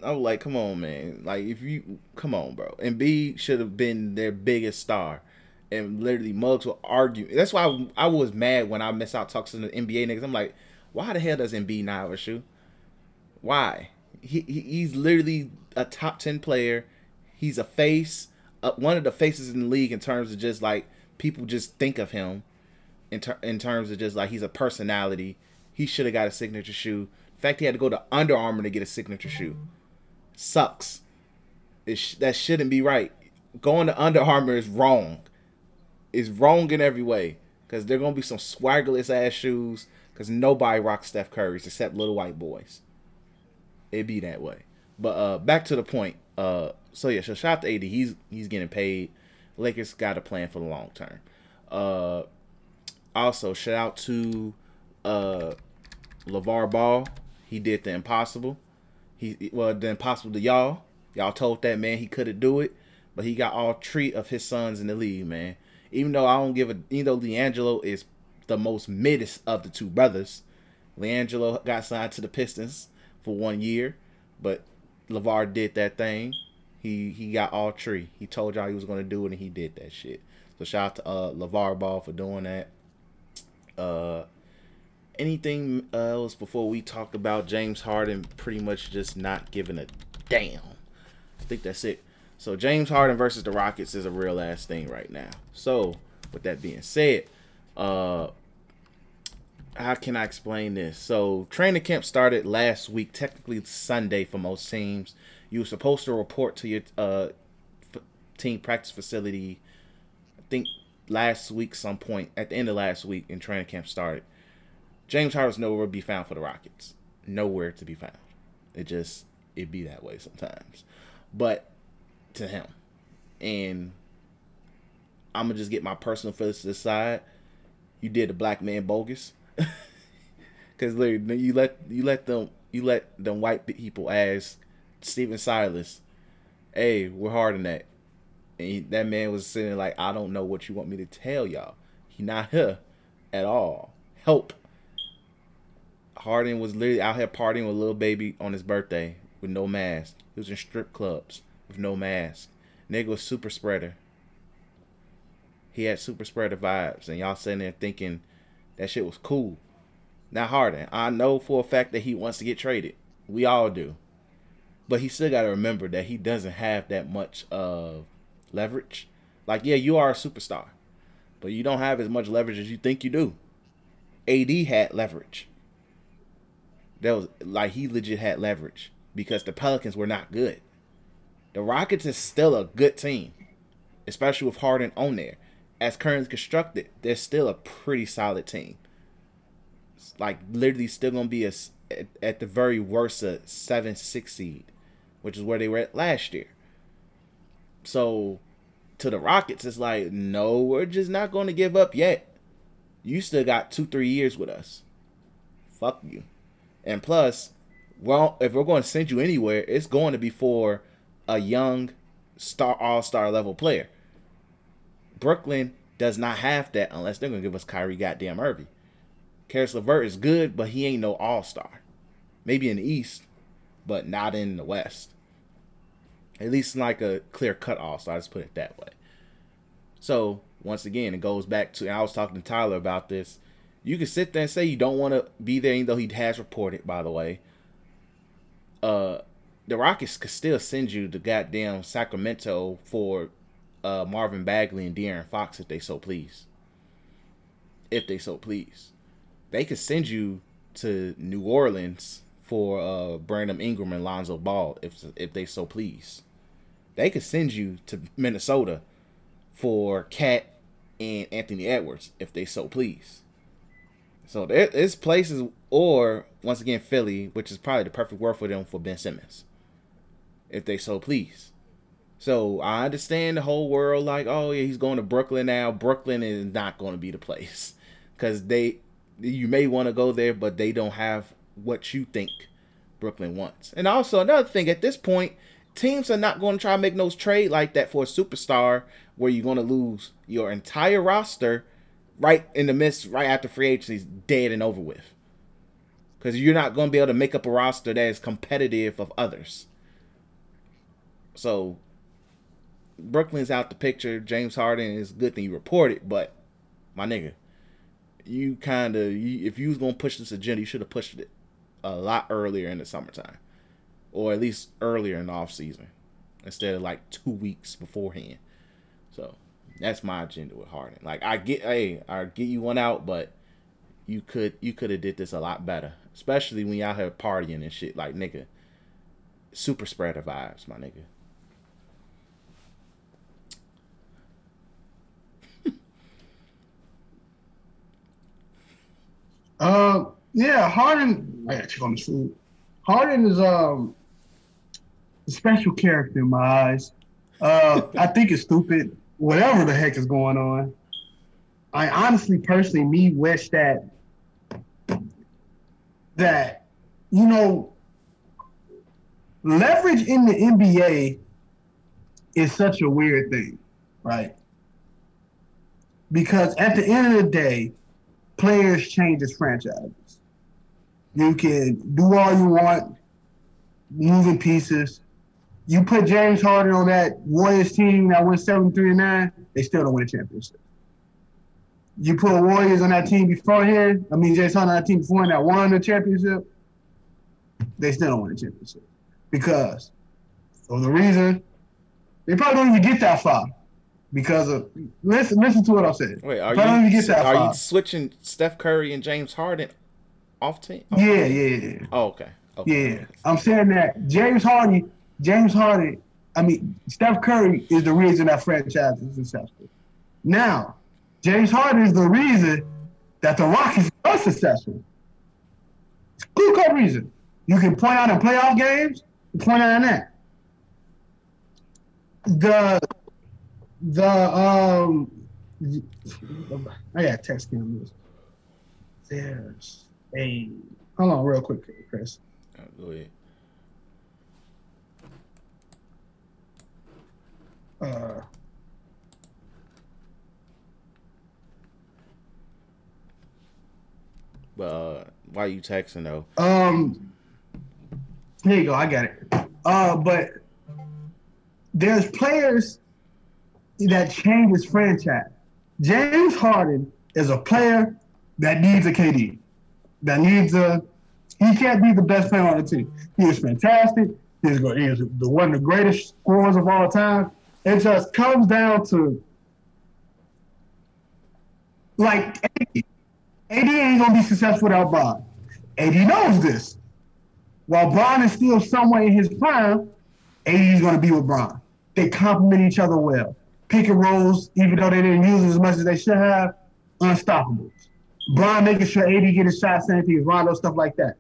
I was like, come on, man. Like if you come on, bro, Embiid should have been their biggest star. And literally, mugs will argue. That's why I, I was mad when I missed out talking to the NBA niggas. I'm like, why the hell does Embiid not have a shoe? Why? He, he he's literally a top ten player. He's a face, uh, one of the faces in the league in terms of just like people just think of him in ter- in terms of just like he's a personality. He should have got a signature shoe. In fact, he had to go to Under Armour to get a signature shoe. Sucks. Sh- that shouldn't be right. Going to Under Armour is wrong. It's wrong in every way because they're gonna be some swaggerless ass shoes because nobody rocks Steph Curry's except little white boys it be that way. But uh back to the point. Uh so yeah, so shout out to AD. He's he's getting paid. Lakers got a plan for the long term. Uh also shout out to uh LeVar Ball. He did the impossible. He well the impossible to y'all. Y'all told that man he couldn't do it, but he got all three of his sons in the league, man. Even though I don't give a even though LiAngelo is the most middest of the two brothers, LiAngelo got signed to the Pistons for one year, but LeVar did that thing. He he got all three. He told y'all he was gonna do it and he did that shit. So shout out to uh LeVar Ball for doing that. Uh anything else before we talk about James Harden pretty much just not giving a damn. I think that's it. So James Harden versus the Rockets is a real ass thing right now. So with that being said, uh how can I explain this? So training camp started last week, technically Sunday for most teams. You were supposed to report to your uh team practice facility. I think last week, some point at the end of last week, and training camp started. James Harden's nowhere to be found for the Rockets. Nowhere to be found. It just it be that way sometimes. But to him, and I'm gonna just get my personal feelings to the side. You did the black man bogus. Because literally, you let you let them you let them white people ask Stephen Silas, "Hey, we're hard in that," and he, that man was sitting like, "I don't know what you want me to tell y'all. He not here at all. Help." Harden was literally out here partying with a little baby on his birthday with no mask. He was in strip clubs with no mask. Nigga was super spreader. He had super spreader vibes, and y'all sitting there thinking that shit was cool. Now Harden, I know for a fact that he wants to get traded. We all do. But he still gotta remember that he doesn't have that much of leverage. Like, yeah, you are a superstar. But you don't have as much leverage as you think you do. AD had leverage. That was like he legit had leverage because the Pelicans were not good. The Rockets is still a good team, especially with Harden on there. As currently constructed, they're still a pretty solid team. It's like literally still gonna be a at, at the very worst a seven six seed, which is where they were at last year. So to the Rockets, it's like no, we're just not to give up yet. You still got two three years with us. Fuck you. And plus, well, if we're going to send you anywhere, it's going to be for a young star all star level player. Brooklyn does not have that unless they're gonna give us Kyrie goddamn Irving. Caris LeVert is good, but he ain't no all star. Maybe in the East, but not in the West. At least like a clear cut all star. Let's put it that way. So once again, it goes back to. I was talking to Tyler about this. You can sit there and say you don't want to be there, even though he has reported. By the way, uh, the Rockets could still send you to goddamn Sacramento for uh, Marvin Bagley and De'Aaron Fox if they so please. If they so please, they could send you to New Orleans for uh, Brandon Ingram and Lonzo Ball if if they so please. They could send you to Minnesota for KAT and Anthony Edwards if they so please. So there is places, or once again Philly, which is probably the perfect word for them for Ben Simmons, if they so please. So I understand the whole world like, oh yeah, he's going to Brooklyn now. Brooklyn is not going to be the place because they, you may want to go there, but they don't have what you think Brooklyn wants. And also another thing, at this point, teams are not going to try to make no trade like that for a superstar where you're going to lose your entire roster right in the midst, right after free agency is dead and over with. Because you're not going to be able to make up a roster that is competitive of others. So Brooklyn's out the picture. James Harden is a good thing you reported, but my nigga, you kind of if you was gonna push this agenda, you should have pushed it a lot earlier in the summertime, or at least earlier in the off season, instead of like two weeks beforehand. So that's my agenda with Harden. Like I get, hey, I get you one out, but you could you could have did this a lot better, especially when y'all have partying and shit. Like nigga, super spreader vibes, my nigga. Uh, yeah, Harden. I gotta check on this food. Harden is um a special character in my eyes. Uh, I think it's stupid. Whatever the heck is going on. I honestly, personally, me wish that that you know leverage in the NBA is such a weird thing, right? Because at the end of the day, players change as franchises. You can do all you want, moving pieces. You put James Harden on that Warriors team that went 7 3 and 9, they still don't win a championship. You put Warriors on that team before beforehand, I mean, James Harden on that team beforehand that won the championship, they still don't win a championship. Because for the reason, they probably don't even get that far. Because of listen, listen to what I'm saying. Wait, are Probably you are far. you switching Steph Curry and James Harden off team? off Yeah, yeah, yeah. Oh, okay. okay. Yeah, I'm saying that James Harden, James Harden, I mean Steph Curry is the reason that franchise is successful. Now, James Harden is the reason that the Rockets are successful. It's clear cut reason. You can point out in playoff games, point out in that. The the um I got text him. There's a hold on, real quick, Chris. Go ahead. Uh, But uh, why you texting though? Um, here you go. I got it. Uh, but there's players that change this franchise. James Harden is a player that needs a KD. That needs a. He can't be the best player on the team. He is fantastic. He is, he is the one of the greatest scorers of all time. It just comes down to like AD. AD ain't gonna be successful without Bron. AD knows this. While Bron is still somewhere in his prime, AD is gonna be with Bron. They complement each other well. Pick and rolls, even though they didn't use it as much as they should have, unstoppable. Bron making sure AD get his shots, thing as Rondo, stuff like that.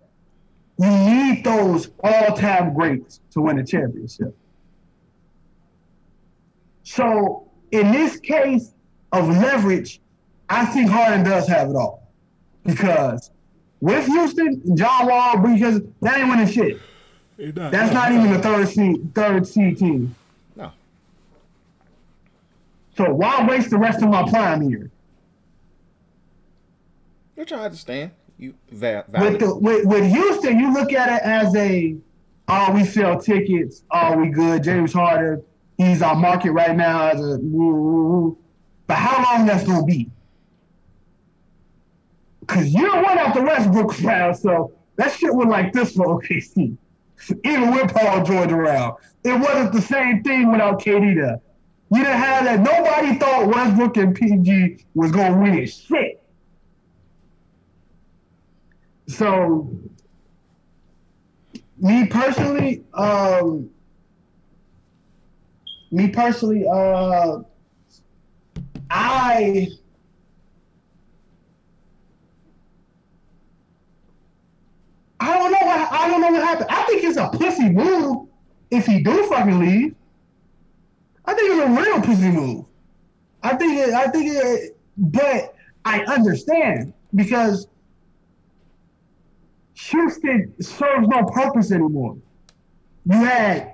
You need those all-time greats to win a championship. So in this case of leverage, I think Harden does have it all. Because with Houston, John Wall, because that ain't winning shit. That's not even the third seed, third seed team. So why waste the rest of my prime here? Which I understand. You va- With the with, with Houston, you look at it as a oh we sell tickets, oh we good. James Harden, he's our market right now as a woo, woo, woo. But how long that's gonna be? Cause you don't want out the Westbrook crowd, so that shit was like this for OKC. Even with Paul George around. It wasn't the same thing without KD there. You didn't have that. Nobody thought Westbrook and PG was gonna win. Shit. So, me personally, um, me personally, uh, I I don't know what I don't know what happened. I think it's a pussy move if he do fucking leave. I think it's a real pussy move. I think it, I think it, but I understand because Houston serves no purpose anymore. You had,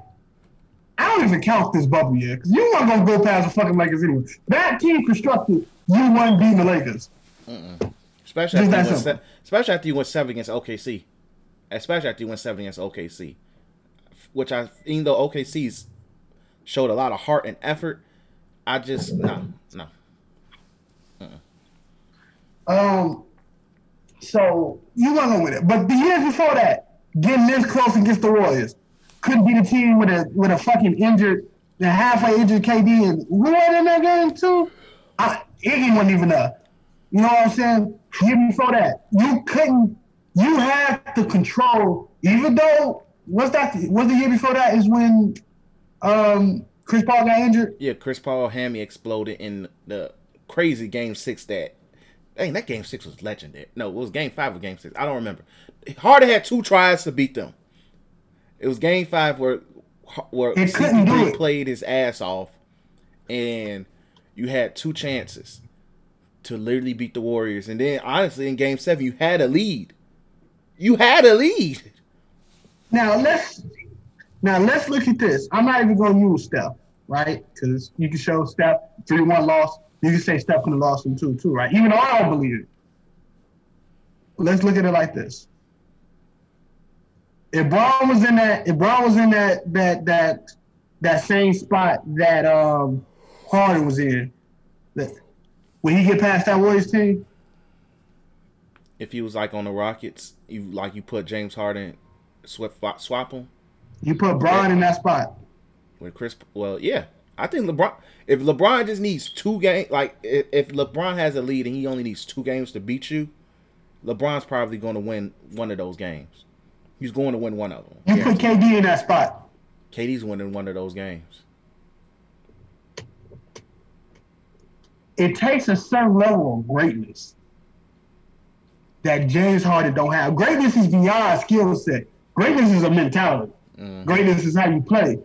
I don't even count this bubble yet because you weren't gonna go past the fucking Lakers anyway. That team constructed, you won beating the Lakers. Especially after, you went se- especially after you went seven against OKC. Especially after you went seven against OKC. Which I even though OKC's showed a lot of heart and effort, I just no, no. Um, so you went on with it, but the years before that, getting this close against the Warriors, couldn't be the team with a with a fucking injured, the halfway injured KD and who was in that game too? I, Iggy wasn't even there. You know what I'm saying? Year before that, you couldn't. You had to control, even though what's that? Was the year before that is when um Chris Paul got injured. Yeah, Chris Paul hammy exploded in the crazy game six that dang that game six was legendary. No, it was game five or game six. I don't remember. Harden had two tries to beat them. It was game five where where He couldn't do it. played his ass off, and you had two chances to literally beat the Warriors. And then honestly, in game seven, you had a lead. You had a lead. Now let's now let's look at this. I'm not even going to use Steph, right? Because you can show Steph three one loss. You can say Steph could have lost them two two, right? Even though I don't believe it. Let's look at it like this. If Bron was in that, if Bron was in that that that that same spot that um Harden was in, that when he get past that Warriors team, If he was like on the Rockets, you like you put James Harden, swap swap him. You put Bron in that spot. with Chris. Well, yeah, I think LeBron. If LeBron just needs two games, like if, if LeBron has a lead and he only needs two games to beat you, LeBron's probably going to win one of those games. He's going to win one of them. You put KD in that spot. KD's winning one of those games. it takes a certain level of greatness that James Harden don't have. Greatness is beyond skill set. Greatness is a mentality. Mm-hmm. Greatness is how you play.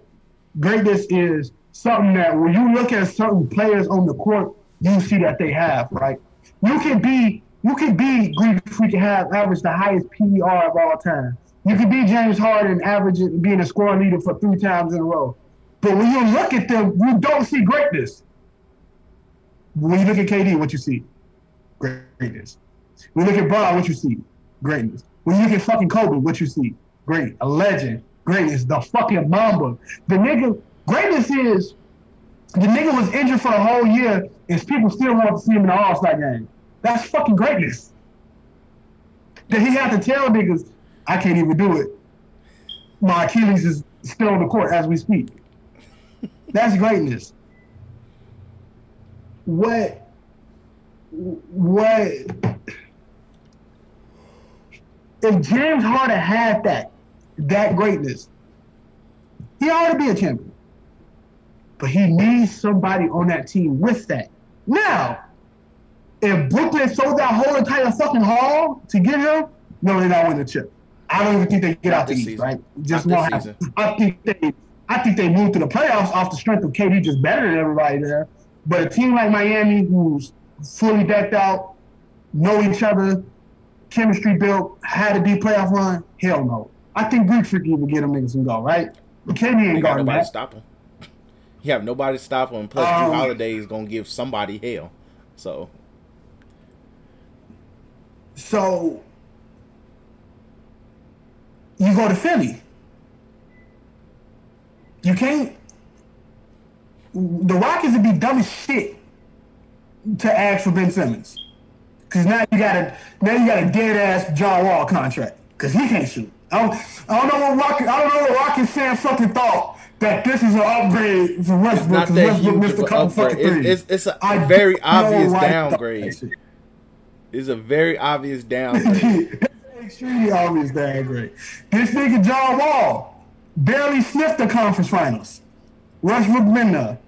Greatness is something that when you look at certain players on the court, you see that they have, right? You can be You can be Greek Freak and have average the highest PER of all time. You can be James Harden, average being a scoring leader for three times in a row. But when you look at them, you don't see greatness. When you look at KD, what you see? Greatness. When you look at Bron, what you see? Greatness. When you look at fucking Kobe, what you see? Great. A legend. Greatness. The fucking Mamba. The nigga, greatness is the nigga was injured for a whole year and people still want to see him in the All Star game. That's fucking greatness. That he had to tell niggas, I can't even do it. My Achilles is still on the court as we speak. That's greatness. What? What? If James Harden had that, that greatness, he ought to be a champion. But he needs somebody on that team with that. Now, if Brooklyn sold that whole entire fucking hall to get him, no, they're not winning the chip. I don't even think they get Not out the East, right? Just Not won't this happen. I think they, I think they moved to the playoffs off the strength of KD just better than everybody there. But a team like Miami, who's fully decked out, know each other, chemistry built, had a deep playoff run, hell no. I think Greek Freaky will get them niggas some go, right? They ain't got nobody to that. stop him. You have nobody to stop him. Plus, Um, Jrue Holiday is gonna give somebody hell. So So you go to Philly. You can't. The Rockets would be dumb as shit to ask for Ben Simmons, because now you got a now you got a dead ass John Wall contract because he can't shoot. I don't, I don't know what Rocket I don't know what Rocket fan fucking thought that this is an upgrade for it's Westbrook not because that Westbrook huge missed of a an couple upgrade. fucking It's, it's, it's a I very obvious why he thought downgrade. It's a very obvious downgrade. Extremely obvious downgrade. This nigga John Wall barely sniffed the conference finals. Westbrook been there.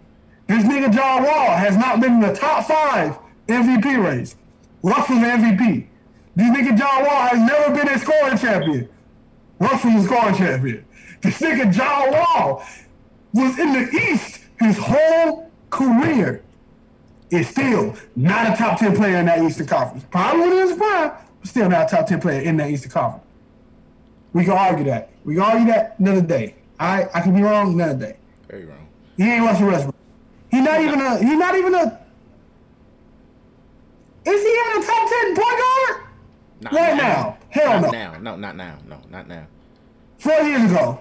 This nigga John Wall has not been in the top five MVP race. Russell's MVP. This nigga John Wall has never been a scoring champion. Russell's scoring champion. This nigga John Wall was in the East his whole career is still not a top 10 player in that Eastern Conference. Probably he was prime, but still not a top 10 player in that Eastern Conference. We can argue that. We can argue that another day. I I can be wrong another day. very wrong. He ain't Russell Westbrook. He not even a he not even a Is he in a top 10 point guard? Not Right now. Hell not no. now. No, not now. No, not now. Four years ago.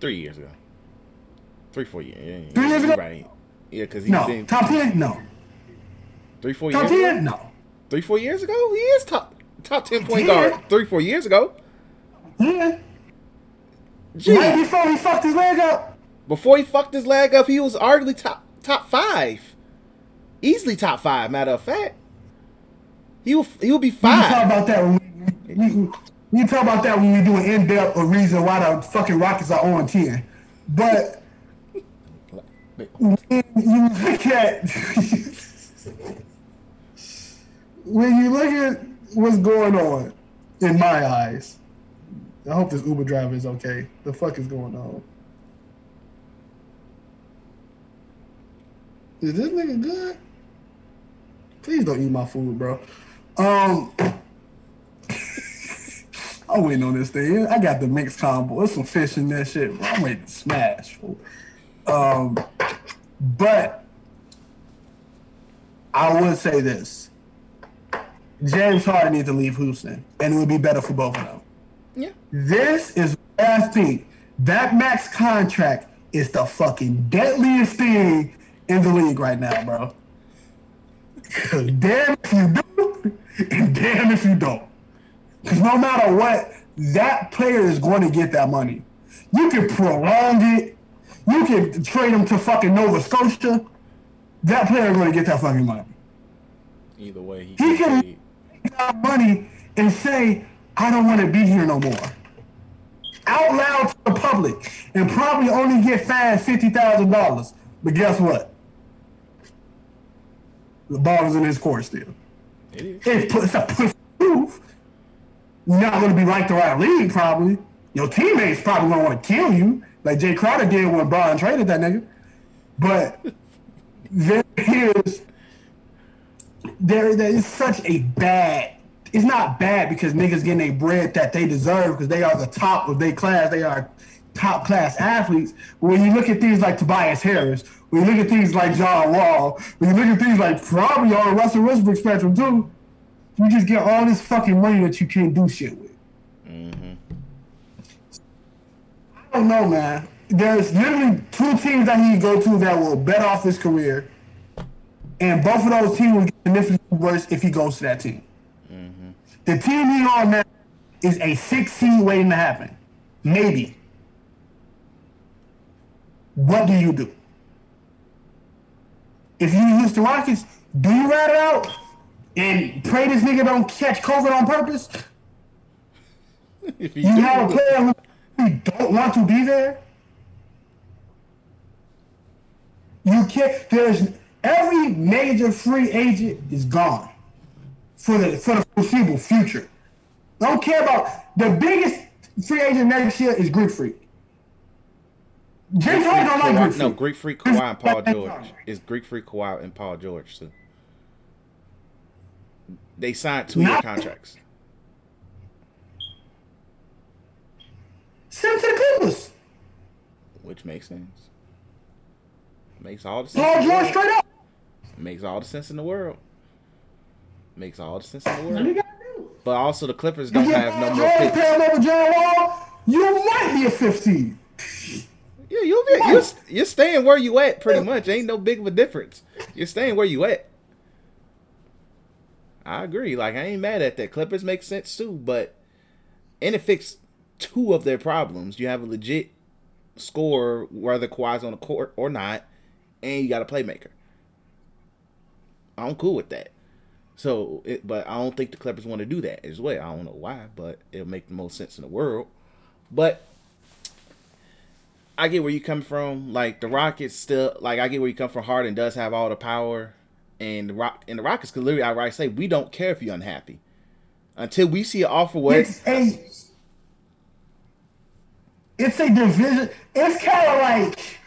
Three years ago. Three, four years. Yeah, yeah, Three years ago? Right. Yeah, because he's No. been Top 10? No. three, four Top years. ago? 10? No. Three, four years ago, he is top top ten point Yeah. guard. Three, four years ago. Yeah. Gee, Right before he fucked his leg up. before he fucked his leg up, he was arguably top top five, easily top five. Matter of fact, he will he will be We can talk about that when we, we, we, we talk about that when we do an in-depth a reason why the fucking Rockets are on 10. But when you look at when you look at what's going on in my eyes, I hope this Uber driver is okay. The fuck is going on? Is this nigga good? Please don't eat my food, bro. Um, I'm waiting on this thing. I got the mixed combo. There's some fish in that shit. Bro. I'm ready to smash. fool. Um, but I would say this: James Harden needs to leave Houston, and it would be better for both of them. Yeah, This is I think. That max contract is the fucking deadliest thing in the league right now, bro. damn if you do, and damn if you don't. Because no matter what, that player is going to get that money. You can prolong it. You can trade him to fucking Nova Scotia. That player is going to get that fucking money. either way, he, He can paid. take that money and say, I don't want to be here no more. Out loud to the public and probably only get fined $50,000. But guess what? The ball is in his court still. It is. It's, it's a push move. Not going to be like the right league, probably. Your teammates probably going to want to kill you, like Jae Crowder did when Brian traded that nigga. But there is there there is such a bad. It's not bad because niggas getting a bread that they deserve because they are the top of their class. They are top class athletes. When you look at things like Tobias Harris, when you look at things like John Wall, when you look at things like probably on the Russell Westbrook spectrum too, you just get all this fucking money that you can't do shit with. Mm-hmm. I don't know, man. There's literally two teams that he can go to that will bet off his career, and both of those teams will get significantly worse if he goes to that team. Mm-hmm. The team he on now is a six seed waiting to happen, maybe. What do you do? If you use the Rockets, do you rat it out and pray this nigga don't catch COVID on purpose? If you have a player who who don't want to be there. You can't. There's every major free agent is gone for the for the foreseeable future. Don't care about the biggest free agent next year is Greek Freak. James Harden don't like Greek no, Greek Freak Kawhi and Paul George. It's Greek Freak Kawhi and Paul George too. They signed two year contracts. Send to the Clippers. which makes sense. Makes all the sense. Paul George straight up. Makes all the sense in the world. Makes all the sense in the world. But also the Clippers don't have no more picks. pair him over John Wall, you might be a 15. Yeah, you'll be you're, you're staying where you at pretty much. Ain't no big of a difference. You're staying where you at. I agree. Like I ain't mad at that. Clippers make sense too, but and it fixed two of their problems. You have a legit scorer, whether Kawhi's on the court or not, and you got a playmaker. I'm cool with that. So, it, but I don't think the Clippers want to do that as well. I don't know why, but it'll make the most sense in the world. But I get where you come from. Like the Rockets still like I get where you come from. Harden does have all the power, and the Rock and the Rockets could literally outright say we don't care if you're unhappy until we see an offer where It's a it's a division. It's kind of like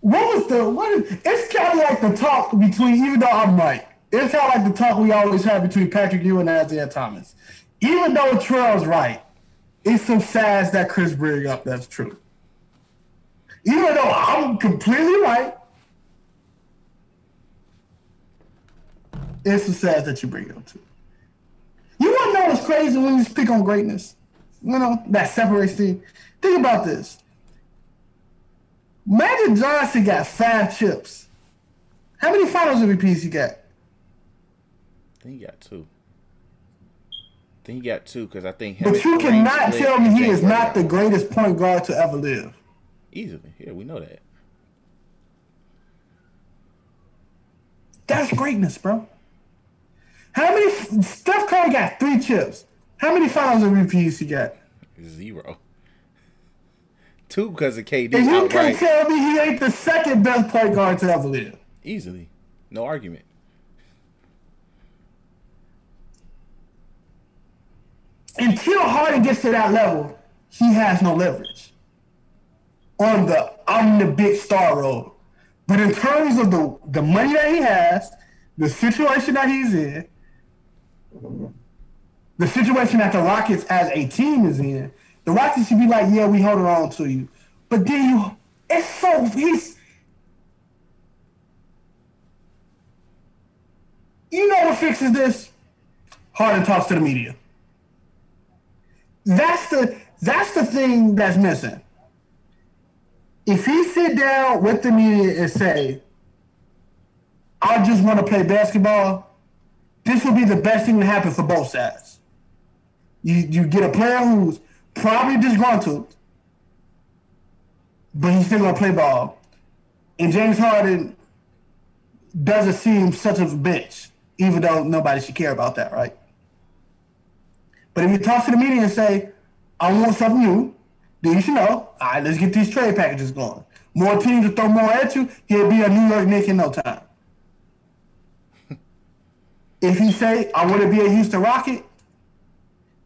what was the what is? It's kind of like the talk between. Even though I'm right, it's kind of like the talk we always have between Patrick Ewing and Isaiah Thomas. Even though Trell's right, it's some sads that Chris bring up. That's true. Even though I'm completely right, it's the sads that you bring up to. You want to know what's crazy when you speak on greatness? You know, that separates the. Think about this. Magic Johnson got five chips. How many finals MVPs he got? I think he got two. I think he got two because I think But you cannot tell me he is not the greatest point guard to ever live. Easily. Yeah, we know that. That's greatness, bro. How many? Steph Curry got three chips. How many finals MVPs he got? Zero. Two because of KD And you can't tell me he ain't the second best point guard to ever live. Easily, no argument. until Harden gets to that level, he has no leverage on the I'm the big star road. But in terms of the the money that he has, the situation that he's in, the situation that the Rockets as a team is in, the Rockets should be like, yeah, we holding on to you. But then you, it's so he's. You know what fixes this? Harden talks to the media. That's the that's the thing that's missing. If he sit down with the media and say, "I just want to play basketball," this would be the best thing to happen for both sides. You you get a player who's probably disgruntled, but he's still gonna play ball, and James Harden doesn't seem such a bitch, even though nobody should care about that, right? But if you talk to the media and say, I want something new, then you know, all right, let's get these trade packages going. More teams to throw more at you, he'll be a New York Knick in no time. if he say, I want to be a Houston Rocket,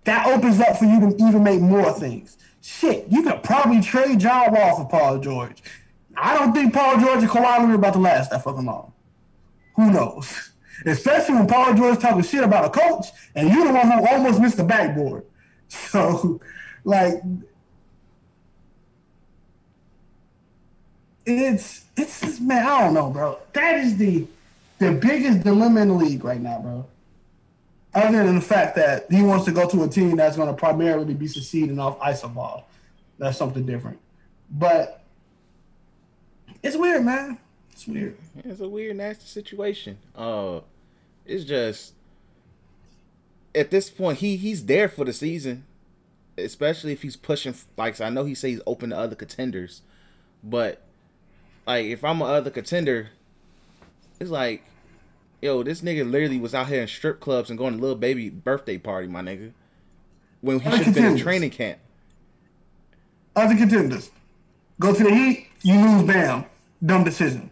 that opens up for you to even make more things. Shit, you could probably trade John Wall for Paul George. I don't think Paul George and Kawhi are about to last that fucking long. Who knows? especially when Paul George talking shit about a coach, and you're the one who almost missed the backboard. So, like, it's it's just, man, I don't know, bro. That is the the biggest dilemma in the league right now, bro. Other than the fact that he wants to go to a team that's going to primarily be succeeding off iso ball, that's something different. But it's weird, man. It's weird. It's a weird, nasty situation. Uh, it's just at this point he he's there for the season, especially if he's pushing. Like I know he says he's open to other contenders, but like if I'm a other contender, it's like, yo, this nigga literally was out here in strip clubs and going to little baby birthday party, my nigga, when he should have been in training camp. Other contenders. Go to the Heat, you lose Bam. Dumb decision.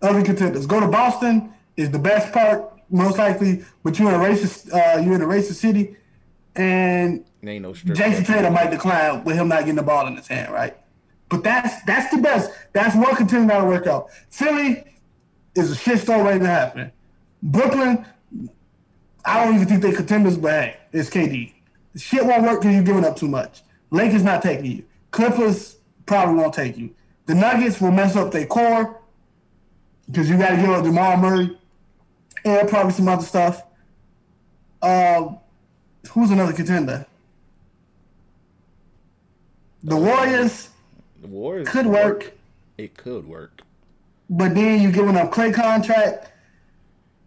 Other contenders. Go to Boston is the best part, most likely, but you're in a racist uh, you're in a racist city and ain't no. Jayson. Tatum might decline with him not getting the ball in his hand, right? But that's that's the best. That's one contender that'll work out. Philly is a shitstorm waiting to happen. Brooklyn, I don't even think they contenders, but hey, it's KD. Shit won't work because you're giving up too much. Lakers not taking you. Clippers probably won't take you. The Nuggets will mess up their core because you got to give up Jamal Murray and probably some other stuff. Um, who's another contender? The Warriors The Warriors could work, It could work. but then you're giving up Klay contract,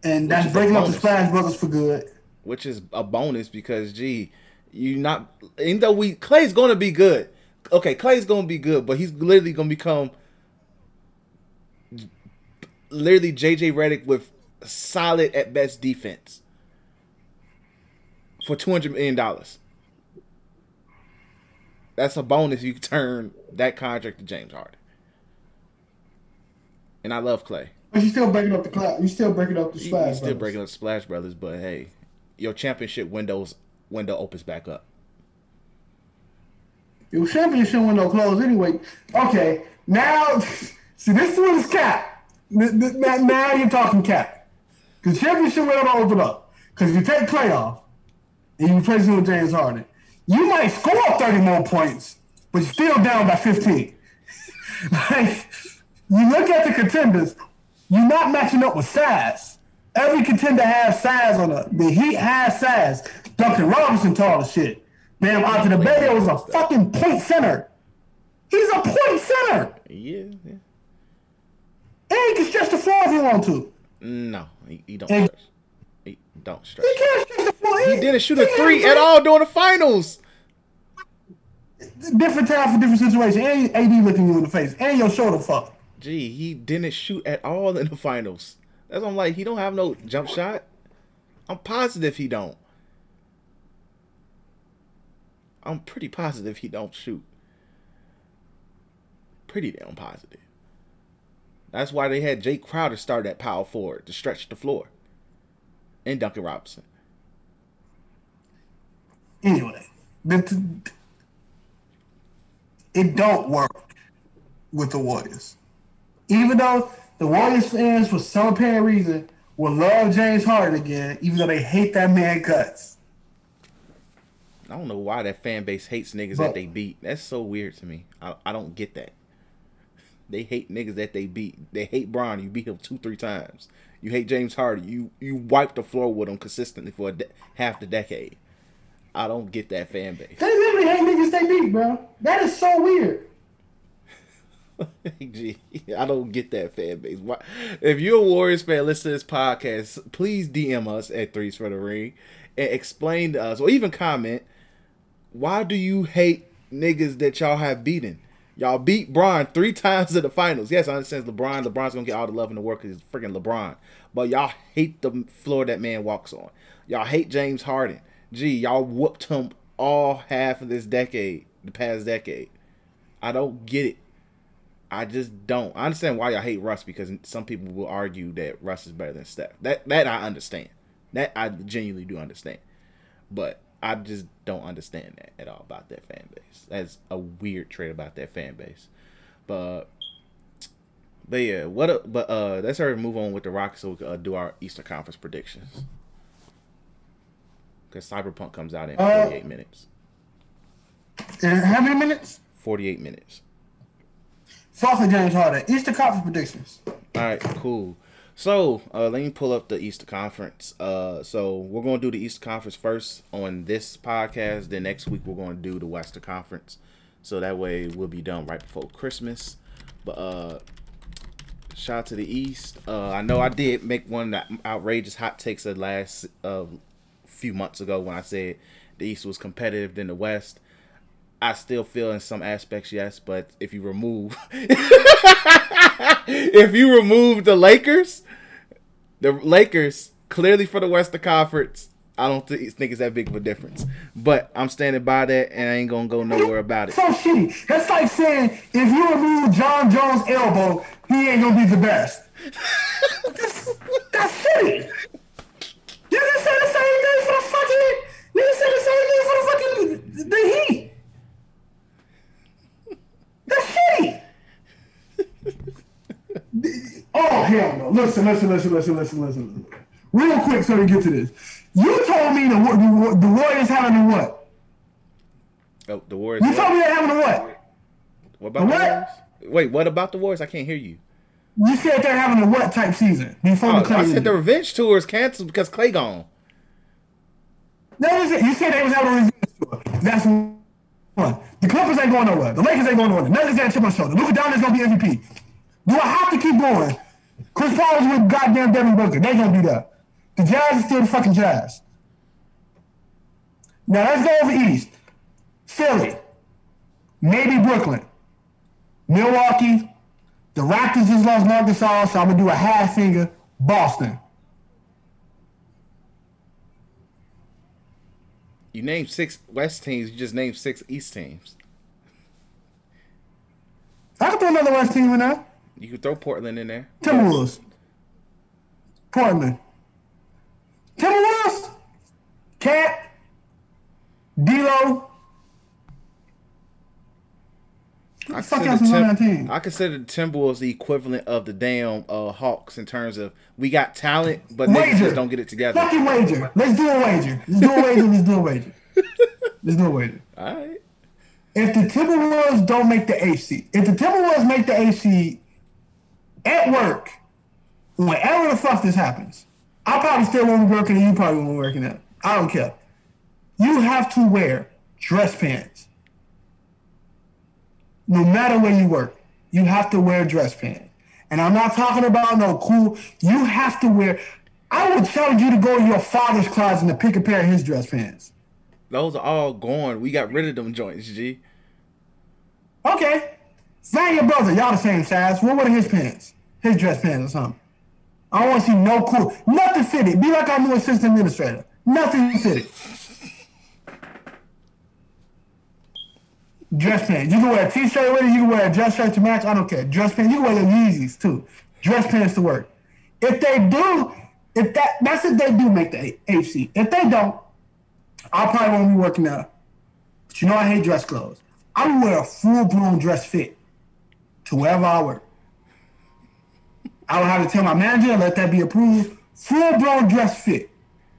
and that's breaking up the. Splash Brothers for good. which is a bonus because gee, you're not even though we Klay's gonna be good. Okay, Klay's gonna be good, but he's literally gonna become literally JJ Redick with solid at best defense for two hundred million dollars. That's a bonus. You can turn that contract to James Harden, and I love Klay. But you still breaking up the cloud. You still breaking up the He- Splash He's still Brothers. breaking up Splash Brothers, but hey, your championship windows window opens back up. Your championship window closed anyway. Okay, now see this is what is cap. Th- th- Now, now you're talking cap. Because championship window open up. Because you take playoff and you replace him with James Harden, you might score 30 more points, but you're still down by 15. like you look at the contenders, you're not matching up with size. Every contender has size on the the Heat has size. Duncan Robinson tall as shit. Bam Adebayo is a fucking point center. He's a point center. Yeah, yeah. And he can stretch the floor if he want to. No, he, he don't And- stretch. He don't stretch. He can't stretch the floor. He didn't shoot a three at all during the finals. Different time for different situation. And AD looking you in the face. And your shoulder fuck. Gee, he didn't shoot at all in the finals. That's why I'm like, he don't have no jump shot. I'm positive he don't. I'm pretty positive he don't shoot. Pretty damn positive. That's why they had Jae Crowder start at power forward to stretch the floor. And Duncan Robinson. Anyway, it don't work with the Warriors. Even though the Warriors fans, for some apparent reason, will love James Harden again, even though they hate that man guts. I don't know why that fan base hates niggas But- that they beat. That's so weird to me. I, I don't get that. They hate niggas that they beat. They hate Bron. You beat him two, three times. You hate James Harden. You you wiped the floor with him consistently for a de- half the decade. I don't get that fan base. They literally hate niggas they beat, bro. That is so weird. Gee, I don't get that fan base. Why? If you're a Warriors fan, listen to this podcast. Please DM us at Threes for the Ring and explain to us, or even comment, why do you hate niggas that y'all have beaten? Y'all beat Bron three times in the finals. Yes, I understand LeBron. LeBron's gonna get all the love in the world because he's freaking LeBron. But y'all hate the floor that man walks on. Y'all hate James Harden. Gee, y'all whooped him all half of this decade, the past decade. I don't get it. I just don't. I understand why y'all hate Russ because some people will argue that Russ is better than Steph. That that I understand. That I genuinely do understand. But I just don't understand that at all about that fan base. That's a weird trait about that fan base. But But yeah, what? A, but uh, let's hurry move on with the Rockets so we can uh, do our Eastern Conference predictions. Because Cyberpunk comes out in Uh, 48 minutes. How many minutes? 48 minutes. With James Harden. Eastern Conference predictions. All right, cool. So uh, let me pull up the Eastern Conference. Uh, so we're gonna do the Eastern Conference first on this podcast. Then next week we're gonna do the Western Conference. So that way we'll be done right before Christmas. But uh, shout out to the East. Uh, I know I did make one of the outrageous hot takes the last uh, few months ago when I said the East was competitive than the West. I still feel in some aspects yes, but if you remove if you remove the Lakers, the Lakers clearly for the Western Conference, I don't thi- think it's that big of a difference. But I'm standing by that, and I ain't gonna go nowhere about it. So shitty. That's like saying if you remove Jon Jones' elbow, he ain't gonna be the best. that's, that's shitty. You can say the same thing for the fucking. You can say the same thing for the fucking the Heat. That's shitty. oh hell no! Listen, listen, listen, listen, listen, listen. Real quick, so we get to this. You told me the the, the Warriors having a what? Oh, the Warriors. You told me they're having a what? What about the What? Warriors? Wait, what about the Warriors? I can't hear you. You said they're having a what type season before Oh, the Klay I said the revenge tour is canceled because Klay gone. That is it. You said they was having a revenge tour. That's one. The Clippers ain't going nowhere. The Lakers ain't going nowhere. The Nuggets got a chip on shoulder. Luka Doncic's gonna be MVP. Do I have to keep going? Chris Paul with goddamn Devin Booker. They gonna do that. The Jazz is still the fucking Jazz. Now let's go over East. Philly. Maybe Brooklyn. Milwaukee. The Raptors just lost Gasol, so I'm gonna do a half finger. Boston. You named six West teams. You just named six East teams. I can throw another West team in there. You could throw Portland in there. Timberwolves. Portland. Timberwolves. KAT. D'Lo. I consider, Tim- I consider the Timberwolves the equivalent of the damn uh, Hawks in terms of we got talent, but Wager. just don't get it together. Fucking wager. Let's do a wager. Let's do a wager. Let's do a wager. Let's do a wager. All right. If the Timberwolves don't make the AC, if the Timberwolves make the AC at work, whenever the fuck this happens, I probably still won't be working and you probably won't be working out. I don't care. You have to wear dress pants. No matter where you work, you have to wear dress pants. And I'm not talking about no cool. You have to wear. I would challenge you to go to your father's closet and pick a pair of his dress pants. Those are all gone. We got rid of them joints, G. Okay. Find your brother. Y'all the same size. What were his pants? His dress pants or something. I don't want to see no cool. Nothing fitted. Be like our new assistant administrator. Nothing fitted. dress pants. You can wear a t-shirt with it. You can wear a dress shirt to match. I don't care. Dress pants. You can wear your Yeezys too. Dress pants to work. If they do, if that that's if they do make the HC. If they don't, I probably won't be working out. But you know I hate dress clothes. I would wear a full blown dress fit to wherever I work. I would have to tell my manager, let that be approved. Full blown dress fit.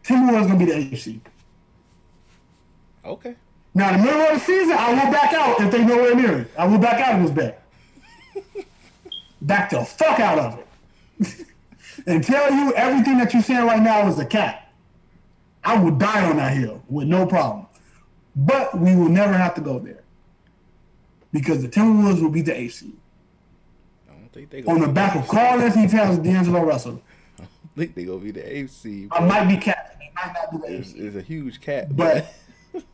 Timberwolves gonna be the AC. Okay. Now in the middle of the season, I will back out if they nowhere near it. I will back out of this bet. back the fuck out of it. and tell you everything that you're saying right now is a cat. I would die on that hill with no problem. But we will never have to go there. Because the Timberwolves will be the AC. Think they On the back of Carl Anthony Towns and D'Angelo Russell. I think they gonna be the AC. I might be capping. It might not be the It's, it's a huge cat, But the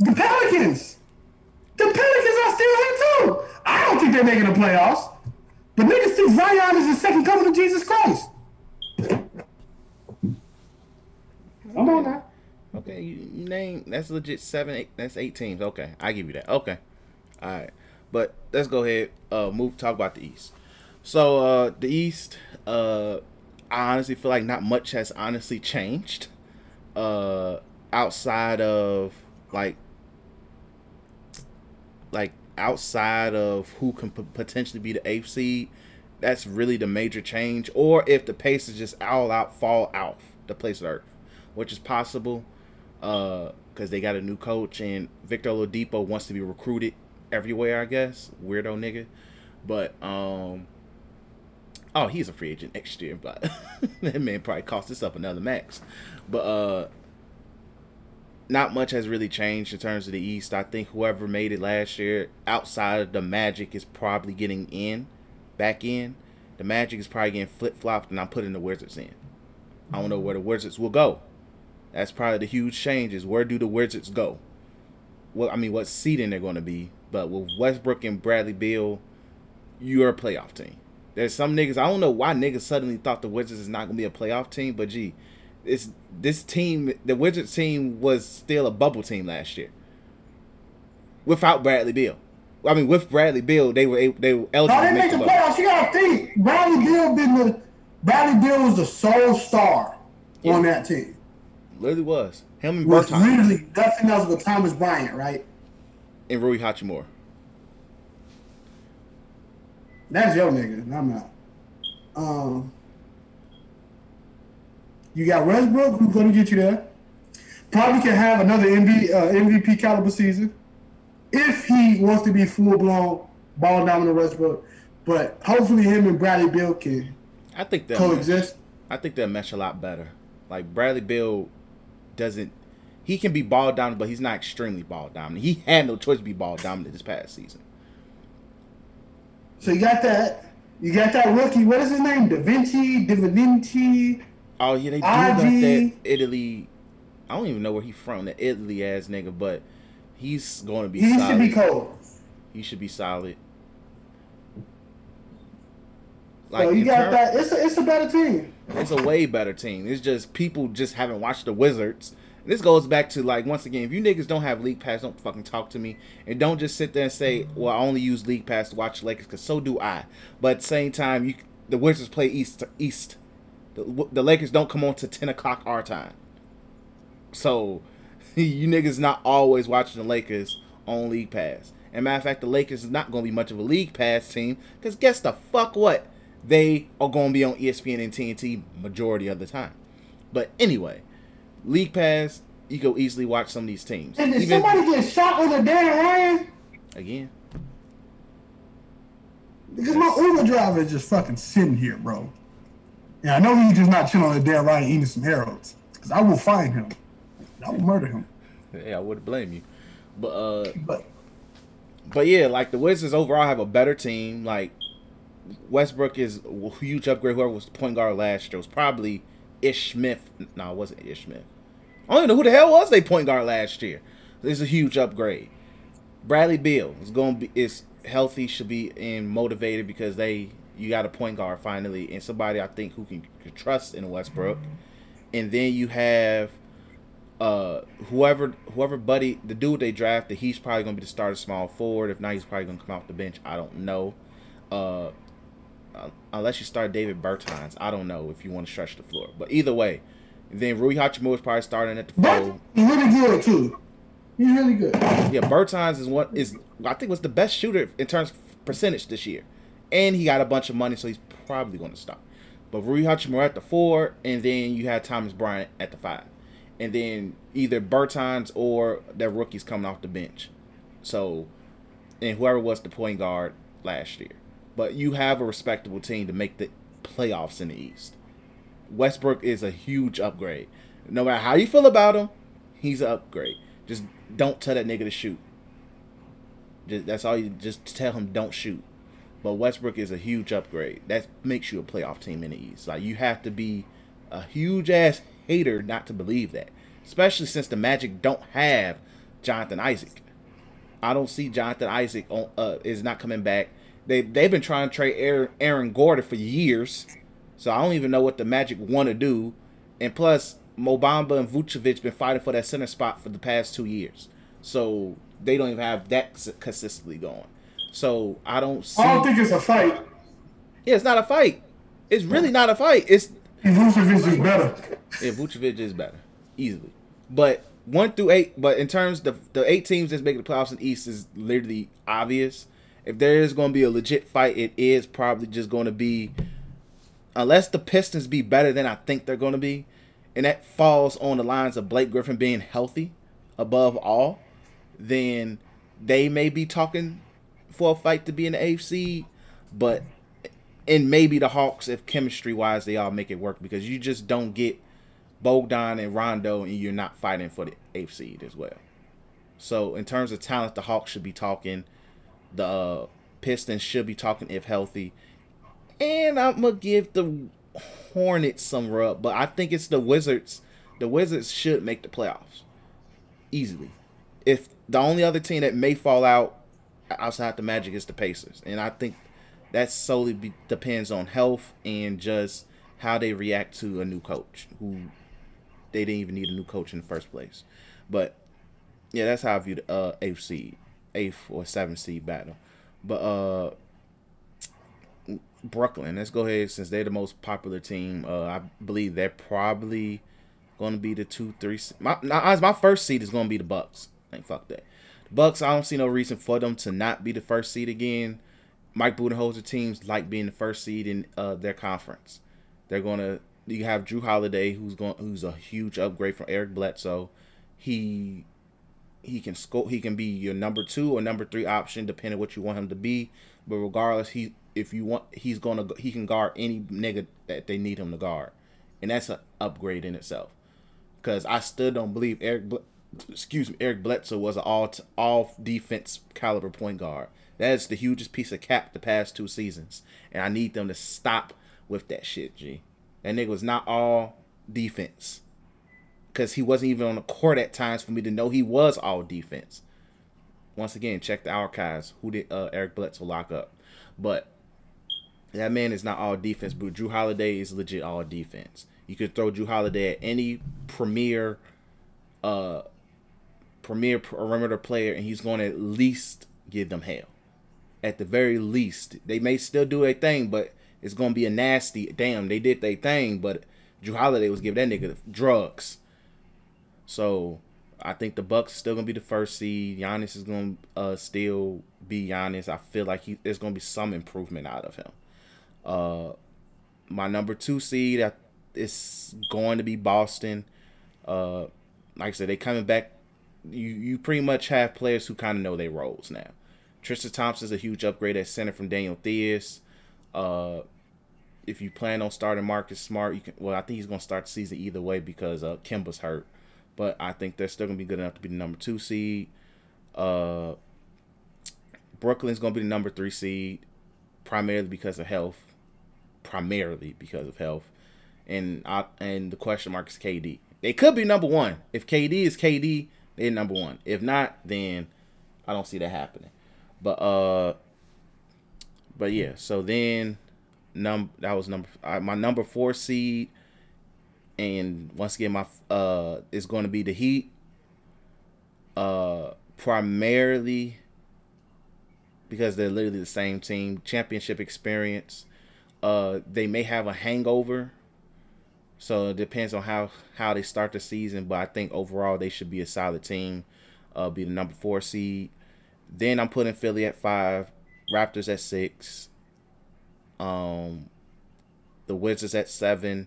Pelicans. The Pelicans are still here too. I don't think they're making the playoffs. But niggas think Zion is the second coming of Jesus Christ. Come on now. Okay, you name that's legit seven, eight. That's eight teams. Okay, I give you that. Okay, all right. But let's go ahead. Uh, move. Talk about the East. So uh, the East. Uh, I honestly feel like not much has honestly changed. Uh, outside of like, like outside of who can p- potentially be the eighth seed, that's really the major change. Or if the Pacers just all out fall out the place of Earth, which is possible, because they got a new coach and Victor Oladipo wants to be recruited everywhere. I guess weirdo nigga, but um. Oh, he's a free agent next year, but that man probably cost us up another max. But uh not much has really changed in terms of the East. I think whoever made it last year, outside of the Magic, is probably getting in, back in. The Magic is probably getting flip flopped, and I'm putting the Wizards in. I don't know where the Wizards will go. That's probably the huge change. Is where do the Wizards go? Well, I mean, what seeding they're going to be, but with Westbrook and Bradley Beal, you're a playoff team. There's some niggas. I don't know why niggas suddenly thought the Wizards is not going to be a playoff team, but gee, it's this team. The Wizards team was still a bubble team last year without Bradley Beal. I mean, with Bradley Beal, they were able, they were eligible No, to they make the the playoffs. You gotta think. Bradley Bill been the Bradley Bill was the sole star on that team. Literally was him and With Bertans literally nothing else but Thomas Bryant, right? And Rui Hachimura. That's your nigga. I'm not. Um, you got Westbrook, who's going to get you there. Probably can have another MV, uh, MVP caliber season if he wants to be full blown ball dominant Westbrook. But hopefully, him and Bradley Bill can I think that coexist. I think they'll mesh a lot better. Like Bradley Bill doesn't. He can be ball dominant, but he's not extremely ball dominant. He had no choice to be ball dominant this past season. So you got that. You got that rookie. What is his name? Da Vinci, Divinci. Oh yeah, they do got that Italy. I don't even know where he's from. That Italy ass nigga, but he's going to be He solid. should be cold. He should be solid. so you got term- that. It's a it's a better team. It's a way better team. It's just people just haven't watched the Wizards. This goes back to like once again, if you niggas don't have League Pass, don't fucking talk to me, and don't just sit there and say, "Well, I only use League Pass to watch Lakers," because so do I. But at the same time, you the Wizards play East to East. The, the Lakers don't come on to ten o'clock our time, so you niggas not always watching the Lakers on League Pass. And matter of fact, the Lakers is not going to be much of a League Pass team because guess the fuck what? They are going to be on ESPN and TNT majority of the time. But anyway, League Pass, you go easily watch some of these teams. And did Even- somebody get shot with a damn Ryan? again, Because my Uber driver is just fucking sitting here, bro. Yeah, I know he's just not chilling on the damn Ryan eating some arrows. Because I will find him. I will murder him. yeah, I wouldn't blame you. But uh, But But yeah, like the Wizards overall have a better team. Like Westbrook is a huge upgrade. Whoever was point guard last year was probably Ish Smith. No, it wasn't Ish Smith. I don't even know who the hell was they point guard last year. Is a huge upgrade. Bradley Beal is going to be is healthy, should be and motivated because they you got a point guard finally and somebody I think who can, can trust in Westbrook. And then you have uh whoever whoever buddy the dude they drafted he's probably gonna be the starter small forward if not he's probably gonna come off the bench i don't know uh, unless you start davis bertans i don't know if you want to stretch the floor but either way then rui hachimura is probably starting at the four he's really good, too. He's really good. yeah bertans is what is i think was the best shooter in terms of percentage this year and he got a bunch of money so he's probably going to start but rui hachimura at the four and then you had thomas bryant at the five and then either Bertans or their rookies coming off the bench. So, and whoever was the point guard last year. But you have a respectable team to make the playoffs in the East. Westbrook is a huge upgrade. No matter how you feel about him, he's an upgrade. Just don't tell that nigga to shoot. Just, that's all you just tell him don't shoot. But Westbrook is a huge upgrade. That makes you a playoff team in the East. Like you have to be a huge ass hater not to believe that. Especially since the Magic don't have Jonathan Isaac. I don't see Jonathan Isaac on, uh, is not coming back. They they've been trying to trade Aaron, Aaron Gordon for years, so I don't even know what the Magic want to do. And plus, Mo Bamba and Vucevic been fighting for that center spot for the past two years, so they don't even have that consistently going. So I don't see. I don't think it's a fight. yeah, it's not a fight. It's really not a fight. It's Vucevic is better. yeah, Vucevic is better, easily. But one through eight, but in terms of the eight teams that's making the playoffs in the East is literally obvious. If there is going to be a legit fight, it is probably just going to be, unless the Pistons be better than I think they're going to be, and that falls on the lines of Blake Griffin being healthy above all, then they may be talking for a fight to be in the AFC, but and maybe the Hawks if chemistry wise they all make it work because you just don't get Bogdan and Rondo and you're not fighting for the seed as well. So in terms of talent, the Hawks should be talking. The uh, Pistons should be talking if healthy. And I'm gonna give the Hornets some rub, but I think it's the Wizards. The Wizards should make the playoffs easily. If the only other team that may fall out outside the Magic is the Pacers, and I think that solely be, depends on health and just how they react to a new coach who they didn't even need a new coach in the first place. But yeah, that's how I view the uh, eighth seed, eighth or seventh seed battle. But uh, Brooklyn, let's go ahead since they're the most popular team. Uh, I believe they're probably going to be the two, three. My my first seed is going to be the Bucks. Like fuck that. The Bucks, I don't see no reason for them to not be the first seed again. Mike Budenholzer teams like being the first seed in uh, their conference. They're gonna you have Jrue Holiday, who's going who's a huge upgrade from Eric Bledsoe. He he can score. He can be your number two or number three option, depending what you want him to be. But regardless, he if you want, he's gonna he can guard any nigga that they need him to guard, and that's an upgrade in itself. Because I still don't believe Eric, excuse me, Eric Bledsoe was an all all defense caliber point guard. That is the hugest piece of cap the past two seasons, and I need them to stop with that shit, G. That nigga was not all defense. Because he wasn't even on the court at times for me to know he was all defense. Once again, check the archives. Who did uh, Eric Bledsoe lock up? But that man is not all defense, but Jrue Holiday is legit all defense. You could throw Jrue Holiday at any premier uh premier perimeter player and he's going to at least give them hell. At the very least. They may still do a thing, but it's gonna be a nasty. Damn, they did their thing, but Jrue Holiday was giving that nigga drugs. So I think the Bucks still gonna be the first seed. Giannis is gonna uh, still be Giannis. I feel like he there's gonna be some improvement out of him. Uh, my number two seed is going to be Boston. Uh, like I said, they coming back. You you pretty much have players who kind of know their roles now. Tristan Thompson's a huge upgrade at center from Daniel Theis. Uh, if you plan on starting Marcus Smart, you can. Well, I think he's gonna start the season either way because uh, Kemba's hurt, but I think they're still gonna be good enough to be the number two seed. Uh, Brooklyn's gonna be the number three seed, primarily because of health. Primarily because of health, and I and the question mark is KD. They could be number one if KD is KD. They're number one. If not, then I don't see that happening. But uh, but yeah, so then num that was number uh, my number four seed, and once again my uh is going to be the Heat. Uh, primarily because they're literally the same team, championship experience. Uh, they may have a hangover, so it depends on how how they start the season. But I think overall they should be a solid team. Uh, be the number four seed. Then I'm putting Philly at five. Raptors at six. Um, the Wizards at seven,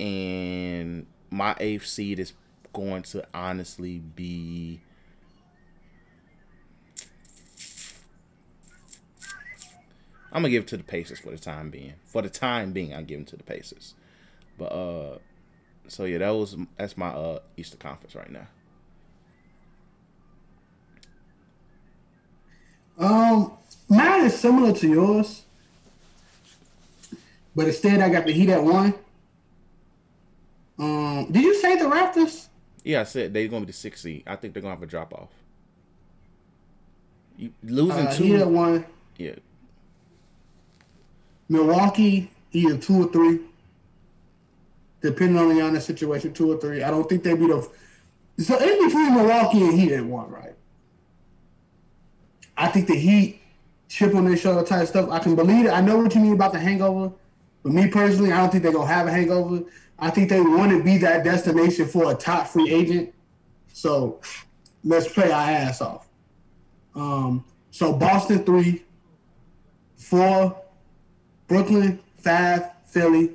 and my eighth seed is going to honestly be. I'm gonna give it to the Pacers for the time being. For the time being, I give it to the Pacers. But uh, so yeah, that was that's my uh Easter Conference right now. Um, Mine is similar to yours, but instead I got the Heat at one. Um, did you say the Raptors? Yeah, I said they're gonna be the sixth seed. I think they're gonna have a drop off. You, losing uh, two. Heat at one. Yeah. Milwaukee either two or three, depending on the Giannis situation, two or three. I don't think they would be the. So in between Milwaukee and Heat at one, right? I think the Heat chip on their shoulder type stuff. I can believe it. I know what you mean about the hangover. But me personally, I don't think they're gonna have a hangover. I think they want to be that destination for a top free agent. So let's play our ass off. Um, so Boston three, four, Brooklyn five, Philly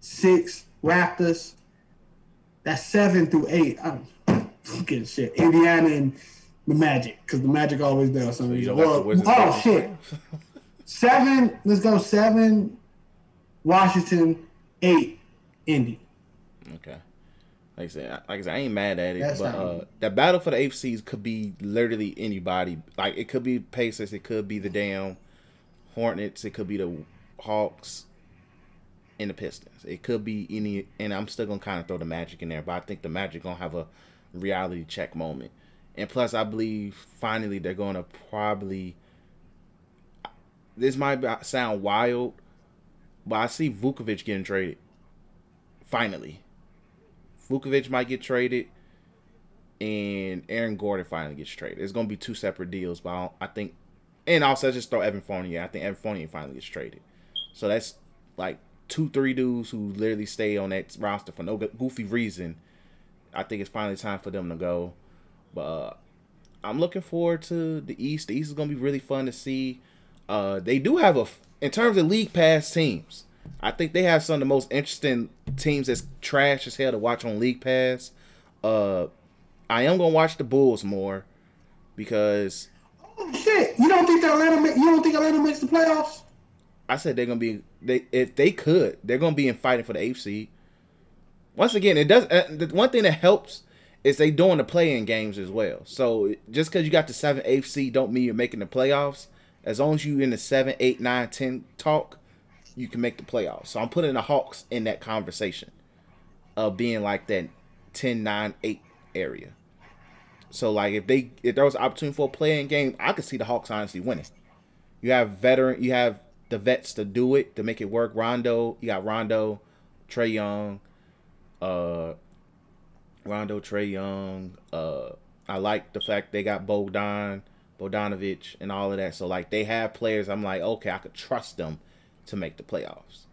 six, Raptors. That's seven through eight. I'm fucking shit. Indiana and the Magic, because the Magic always does something. you Well, Wizards oh shit. Seven. Let's go seven. Washington eight. Indy. Okay. Like I said, I- like I said, I ain't mad at it, That's but uh, the battle for the AFCs could be literally anybody. Like it could be Pacers, it could be the damn Hornets, it could be the Hawks, and the Pistons. It could be any, and I'm still gonna kind of throw the Magic in there, but I think the Magic gonna have a reality check moment. And plus, I believe finally they're gonna probably. This might sound wild, but I see Vucevic getting traded. Finally. Vucevic might get traded, and Aaron Gordon finally gets traded. It's gonna be two separate deals, but I, I think, and also I just throw Evan Fournier. I think Evan Fournier finally gets traded. So that's like two, three dudes who literally stay on that roster for no goofy reason. I think it's finally time for them to go. But uh, I'm looking forward to the East. The East is gonna be really fun to see. Uh, they do have a, in terms of league pass teams. I think they have some of the most interesting teams that's trash as hell to watch on League Pass. Uh, I am gonna watch the Bulls more because Oh shit! You don't think that Atlanta? You don't think Atlanta makes the playoffs? I said they're gonna be they if they could they're gonna be in fighting for the eighth seed. Once again, it does. Uh, the one thing that helps is they doing the play-in games as well. So just because you got the seven, seed, don't mean you're making the playoffs. As long as you in the seven, eight, nine, ten talk, you can make the playoffs. So I'm putting the Hawks in that conversation of being like that 10, 9, 8 area. So like if they if there was opportunity for a play-in game, I could see the Hawks honestly winning. You have veteran, you have the vets to do it to make it work. Rondo, you got Rondo, Trae Young, uh, Rondo, Trae Young. Uh, I like the fact they got Bogdan, Bogdanovich, and all of that. So like they have players. I'm like, okay, I could trust them to make the playoffs,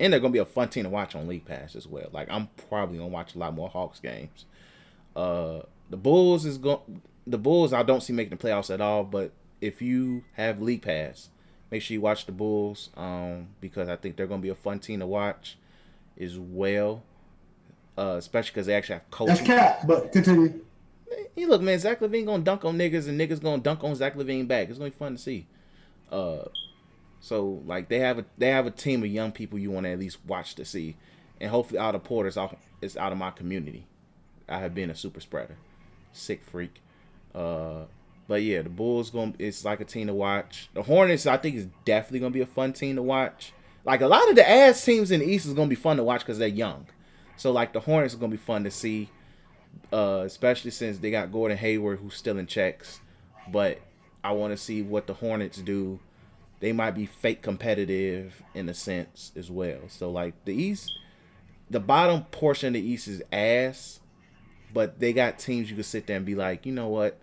and they're gonna be a fun team to watch on League Pass as well. Like I'm probably gonna watch a lot more Hawks games. Uh, the Bulls is going. The Bulls I don't see making the playoffs at all. But if you have League Pass, make sure you watch the Bulls. Um, because I think they're gonna be a fun team to watch, as well. Uh, especially because they actually have That's coaching. cap. But continue. Hey, look, man, Zach LaVine gonna dunk on niggas, and niggas gonna dunk on Zach LaVine back. It's gonna be fun to see. Uh, so like they have a they have a team of young people you want to at least watch to see, and hopefully Otto Porter's off is out of my community. I have been a super spreader, sick freak. Uh, but yeah, the Bulls going it's like a team to watch. The Hornets I think is definitely gonna be a fun team to watch. Like a lot of the ass teams in the East is gonna be fun to watch because they're young. So like the Hornets are gonna be fun to see uh, especially since they got Gordon Hayward who's still in checks. But I want to see what the Hornets do. They might be fake competitive in a sense as well. So like the East, the bottom portion of the East is ass, but they got teams you can sit there and be like, you know what?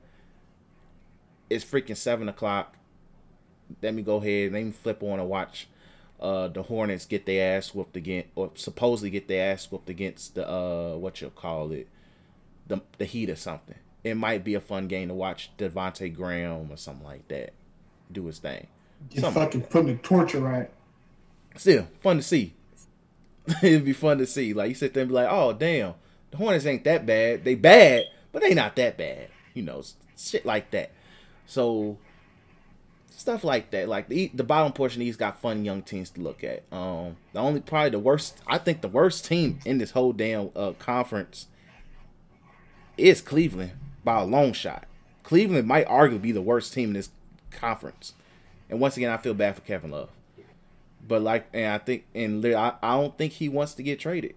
It's freaking seven o'clock. Let me go ahead. Let me flip on and watch uh, the Hornets get their ass whooped again, or supposedly get their ass whooped against the uh, what you call it, the the Heat or something. It might be a fun game to watch Devonte Graham or something like that do his thing. Just Something. fucking putting the torture right. Still fun to see. It'd be fun to see. Like you sit there and be like, oh damn, the Hornets ain't that bad. They bad, but they not that bad. You know, shit like that. So stuff like that. Like the the bottom portion these got fun young teams to look at. Um, the only probably the worst. I think the worst team in this whole damn uh, conference is Cleveland by a long shot. Cleveland might arguably be the worst team in this conference. And once again, I feel bad for Kevin Love. But like, and I think, and I, I don't think he wants to get traded.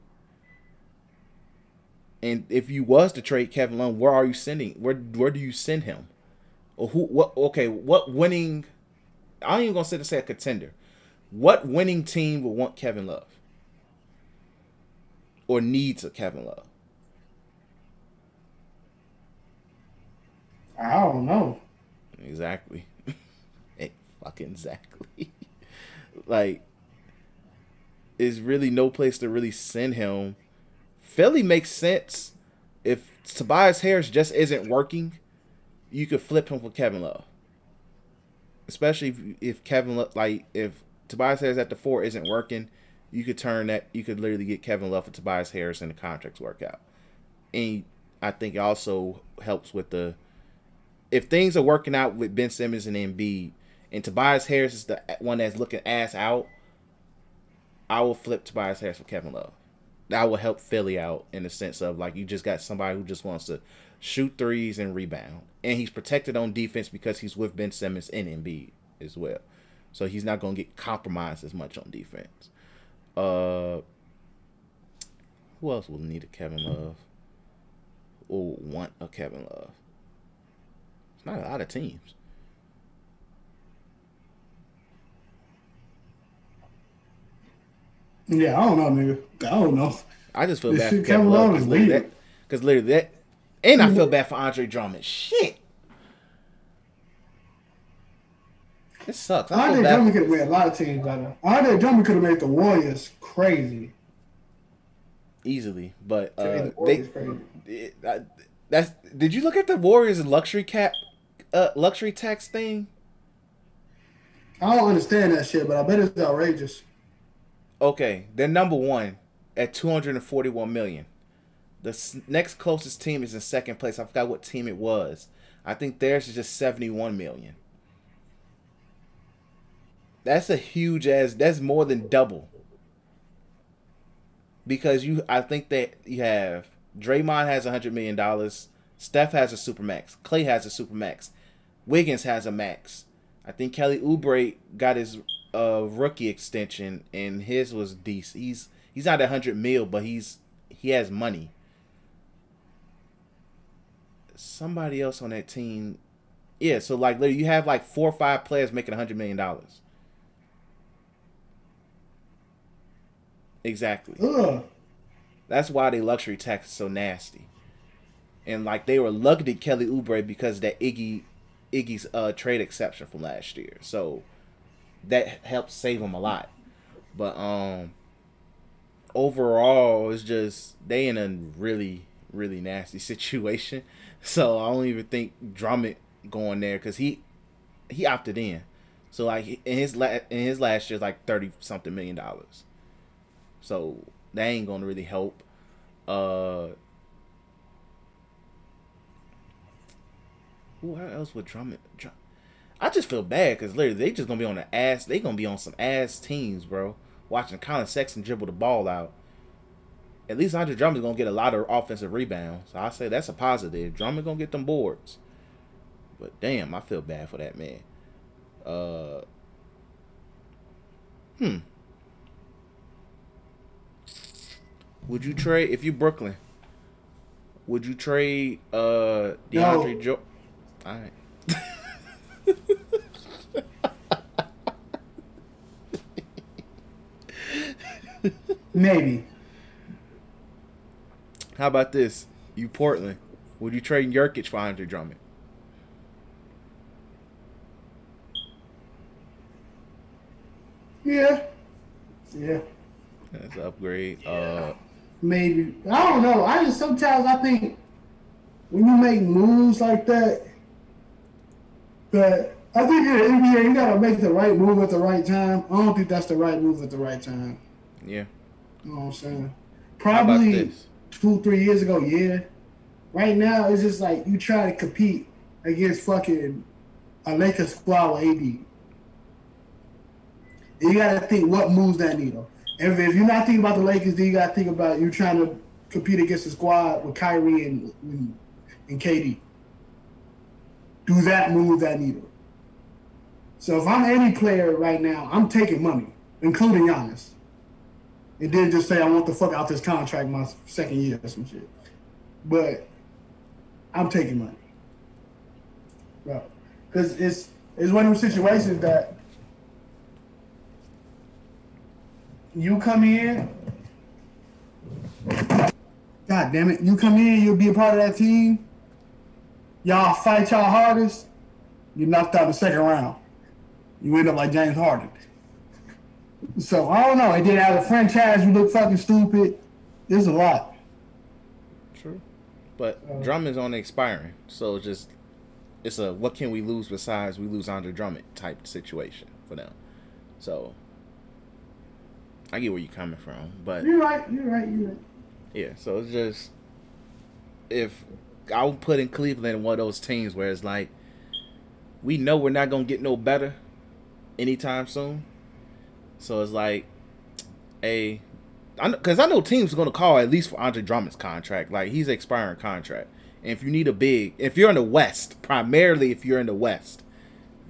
And if you was to trade Kevin Love, where are you sending? Where where do you send him? Or who? What? Okay, what winning? I ain't even gonna sit and say a contender. What winning team would want Kevin Love? Or needs a Kevin Love? I don't know. Exactly. Fucking exactly. like, is really no place to really send him. Philly makes sense, if Tobias Harris just isn't working, you could flip him for Kevin Love. Especially if, if Kevin Love, like if Tobias Harris at the four isn't working, you could turn that. You could literally get Kevin Love for Tobias Harris and the contracts work out. And I think it also helps with the if things are working out with Ben Simmons and Embiid, and Tobias Harris is the one that's looking ass out. I will flip Tobias Harris for Kevin Love. That will help Philly out in the sense of like you just got somebody who just wants to shoot threes and rebound, and he's protected on defense because he's with Ben Simmons and Embiid as well, so he's not gonna get compromised as much on defense. Uh, who else will need a Kevin Love? Or want a Kevin Love? It's not a lot of teams. Yeah, I don't know, nigga. I don't know. I just feel bad for Kevin Love Love is literally because literally that, and I feel bad for Andre Drummond. Shit, it sucks. I Andre. Drummond could have made a lot of teams better. Andre Drummond could have made the Warriors crazy. easily, but uh, the they, it- uh, that's. Did you look at the Warriors luxury cap, uh, luxury tax thing? I don't understand that shit, but I bet it's outrageous. Okay, they're number one at two hundred and forty-one million. The next closest team is in second place. I forgot what team it was. I think theirs is just seventy-one million. That's a huge ass. That's more than double. Because you, I think that you have Draymond has a hundred million dollars. Steph has a super max. Klay has a super max. Wiggins has a max. I think Kelly Oubre got his uh, rookie extension, and his was decent. He's he's not a hundred mil, but he's he has money. Somebody else on that team, yeah. So like, literally, you have like four or five players making a hundred million dollars. Exactly. Ugh. That's why they luxury tax is so nasty. And like they were lucky to Kelly Oubre because of that Iggy Iggy's uh trade exception from last year. So that helped save them a lot. But um overall it's just they in a really really nasty situation. So I don't even think Drummond going there cuz he he opted in. So like in his la- in his last year like 30 something million dollars. So that ain't gonna really help. Uh, who else would Drummond? Drum- I just feel bad because literally they just gonna be on the ass. They gonna be on some ass teams, bro. Watching Collin Sexton dribble the ball out. At least Andre Drummond's gonna get a lot of offensive rebounds. So I say that's a positive. Drummond gonna get them boards. But damn, I feel bad for that man. Uh, hmm. Would you trade if you Brooklyn? Would you trade uh DeAndre Jo? All right. Maybe. How about this? You Portland. Would you trade Nurkic for Andre Drummond? Yeah. Yeah. That's an upgrade. Uh, Maybe. I don't know. I just sometimes I think when you make moves like that, that I think in the NBA you gotta make the right move at the right time. I don't think that's the right move at the right time. yeah. You know what I'm saying? Probably? Two, three years ago, yeah. Right now, it's just like you try to compete against fucking a Lakers squad with AD. And you gotta think what moves that needle. If, if you're not thinking about the Lakers, then you gotta think about you trying to compete against a squad with Kyrie and, and, and KD. Do that move that needle. So if I'm any player right now, I'm taking money, including Giannis. And then just say I want the fuck out this contract my second year or some shit. But I'm taking money. Bro. Cause it's it's one of those situations that you come in God damn it. You come in, you'll be a part of that team. Y'all fight y'all hardest. You knocked out the second round. You end up like James Harden. So I don't know. And then as a franchise, you look fucking stupid. There's a lot. True. But Uh. Drummond's on expiring, so it's just it's a what can we lose besides we lose Andre Drummond type situation for them. So I get where you're coming from, but You're right. You're right. You're right. yeah, so it's just if I would put in Cleveland one of those teams where it's like we know we're not gonna get no better anytime soon. So it's like a because I know teams are gonna call at least for Andre Drummond's contract. Like he's expiring contract, and if you need a big, if you're in the West, primarily if you're in the West,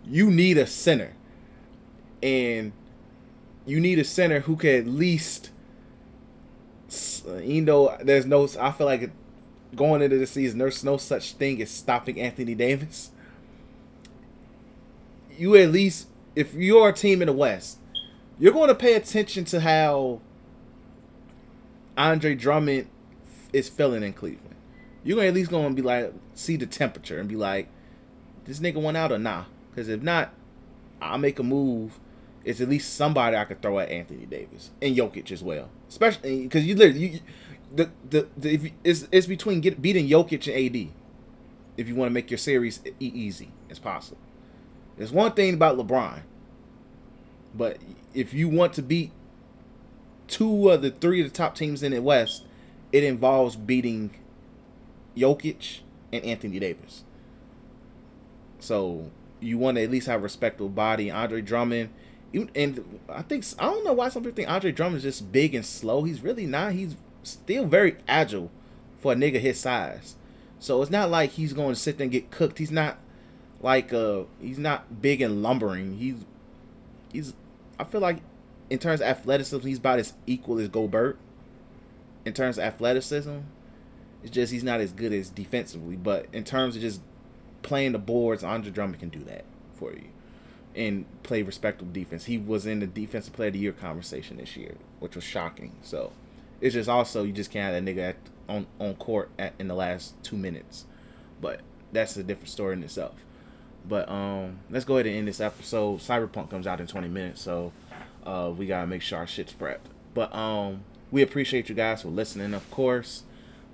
you need a center, and you need a center who can at least you know, there's no. I feel like going into the season, there's no such thing as stopping Anthony Davis. You at least, if you're a team in the West, you're going to pay attention to how Andre Drummond is feeling in Cleveland. You're gonna at least going to be like, see the temperature and be like, this nigga went out or nah? Because if not, I'll make a move. It's at least somebody I could throw at Anthony Davis and Jokic as well, especially because you literally you, the the, the if you, it's it's between get, beating Jokic and AD if you want to make your series e- easy as possible. There's one thing about LeBron, but if you want to beat two of the three of the top teams in the West, it involves beating Jokic and Anthony Davis. So you want to at least have a respectable body. Andre Drummond, and I think I don't know why some people think Andre Drummond is just big and slow. He's really not. He's still very agile for a nigga his size. So it's not like he's going to sit there and get cooked. He's not like uh he's not big and lumbering. He's he's I feel like in terms of athleticism, he's about as equal as Gobert. In terms of athleticism, it's just he's not as good as defensively. But in terms of just playing the boards, Andre Drummond can do that for you and play respectable defense. He was in the defensive player of the year conversation this year, which was shocking. So it's just also you just can't have that nigga at, on on court at, in the last two minutes. But that's a different story in itself. But um, let's go ahead and end this episode. Cyberpunk comes out in 20 minutes, so uh, we gotta make sure our shit's prepped. But um, we appreciate you guys for listening. Of course,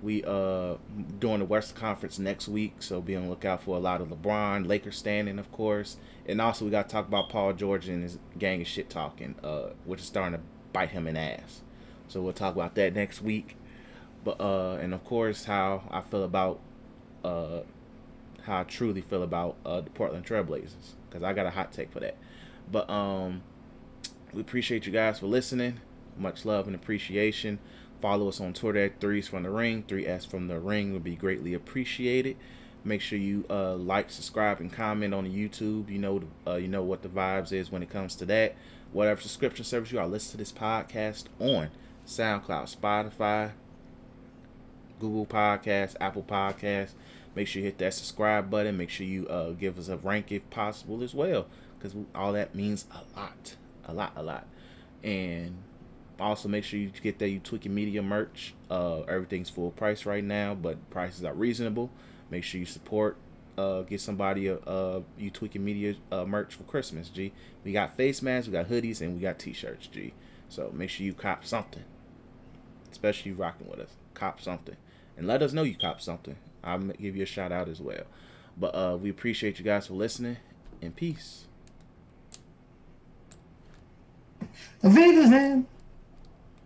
we uh doing the Western Conference next week, so be on the lookout for a lot of LeBron, Lakers standing, of course, and also we got to talk about Paul George and his gang of shit talking, uh, which is starting to bite him in ass. So we'll talk about that next week. But uh, and of course how I feel about uh how I truly feel about uh the Portland Trailblazers because I got a hot take for that. But um, we appreciate you guys for listening. Much love and appreciation. Follow us on Twitter at Threes from the Ring. 3S from the Ring would be greatly appreciated. Make sure you uh, like, subscribe, and comment on the YouTube. You know, uh, you know what the vibes is when it comes to that. Whatever subscription service you are, listen to this podcast on SoundCloud, Spotify, Google Podcasts, Apple Podcasts. Make sure you hit that subscribe button. Make sure you uh, give us a rank if possible as well, because all that means a lot, a lot, a lot. And also make sure you get that you tweaking media merch. Uh, everything's full price right now, but prices are reasonable. Make sure you support. Uh, get somebody a uh, you tweaking media uh, merch for Christmas. G. We got face masks, we got hoodies, and we got t-shirts. G. So make sure you cop something, especially you rocking with us. Cop something, and let us know you cop something. I'll give you a shout out as well. But uh, we appreciate you guys for listening, and peace. Avengers, man.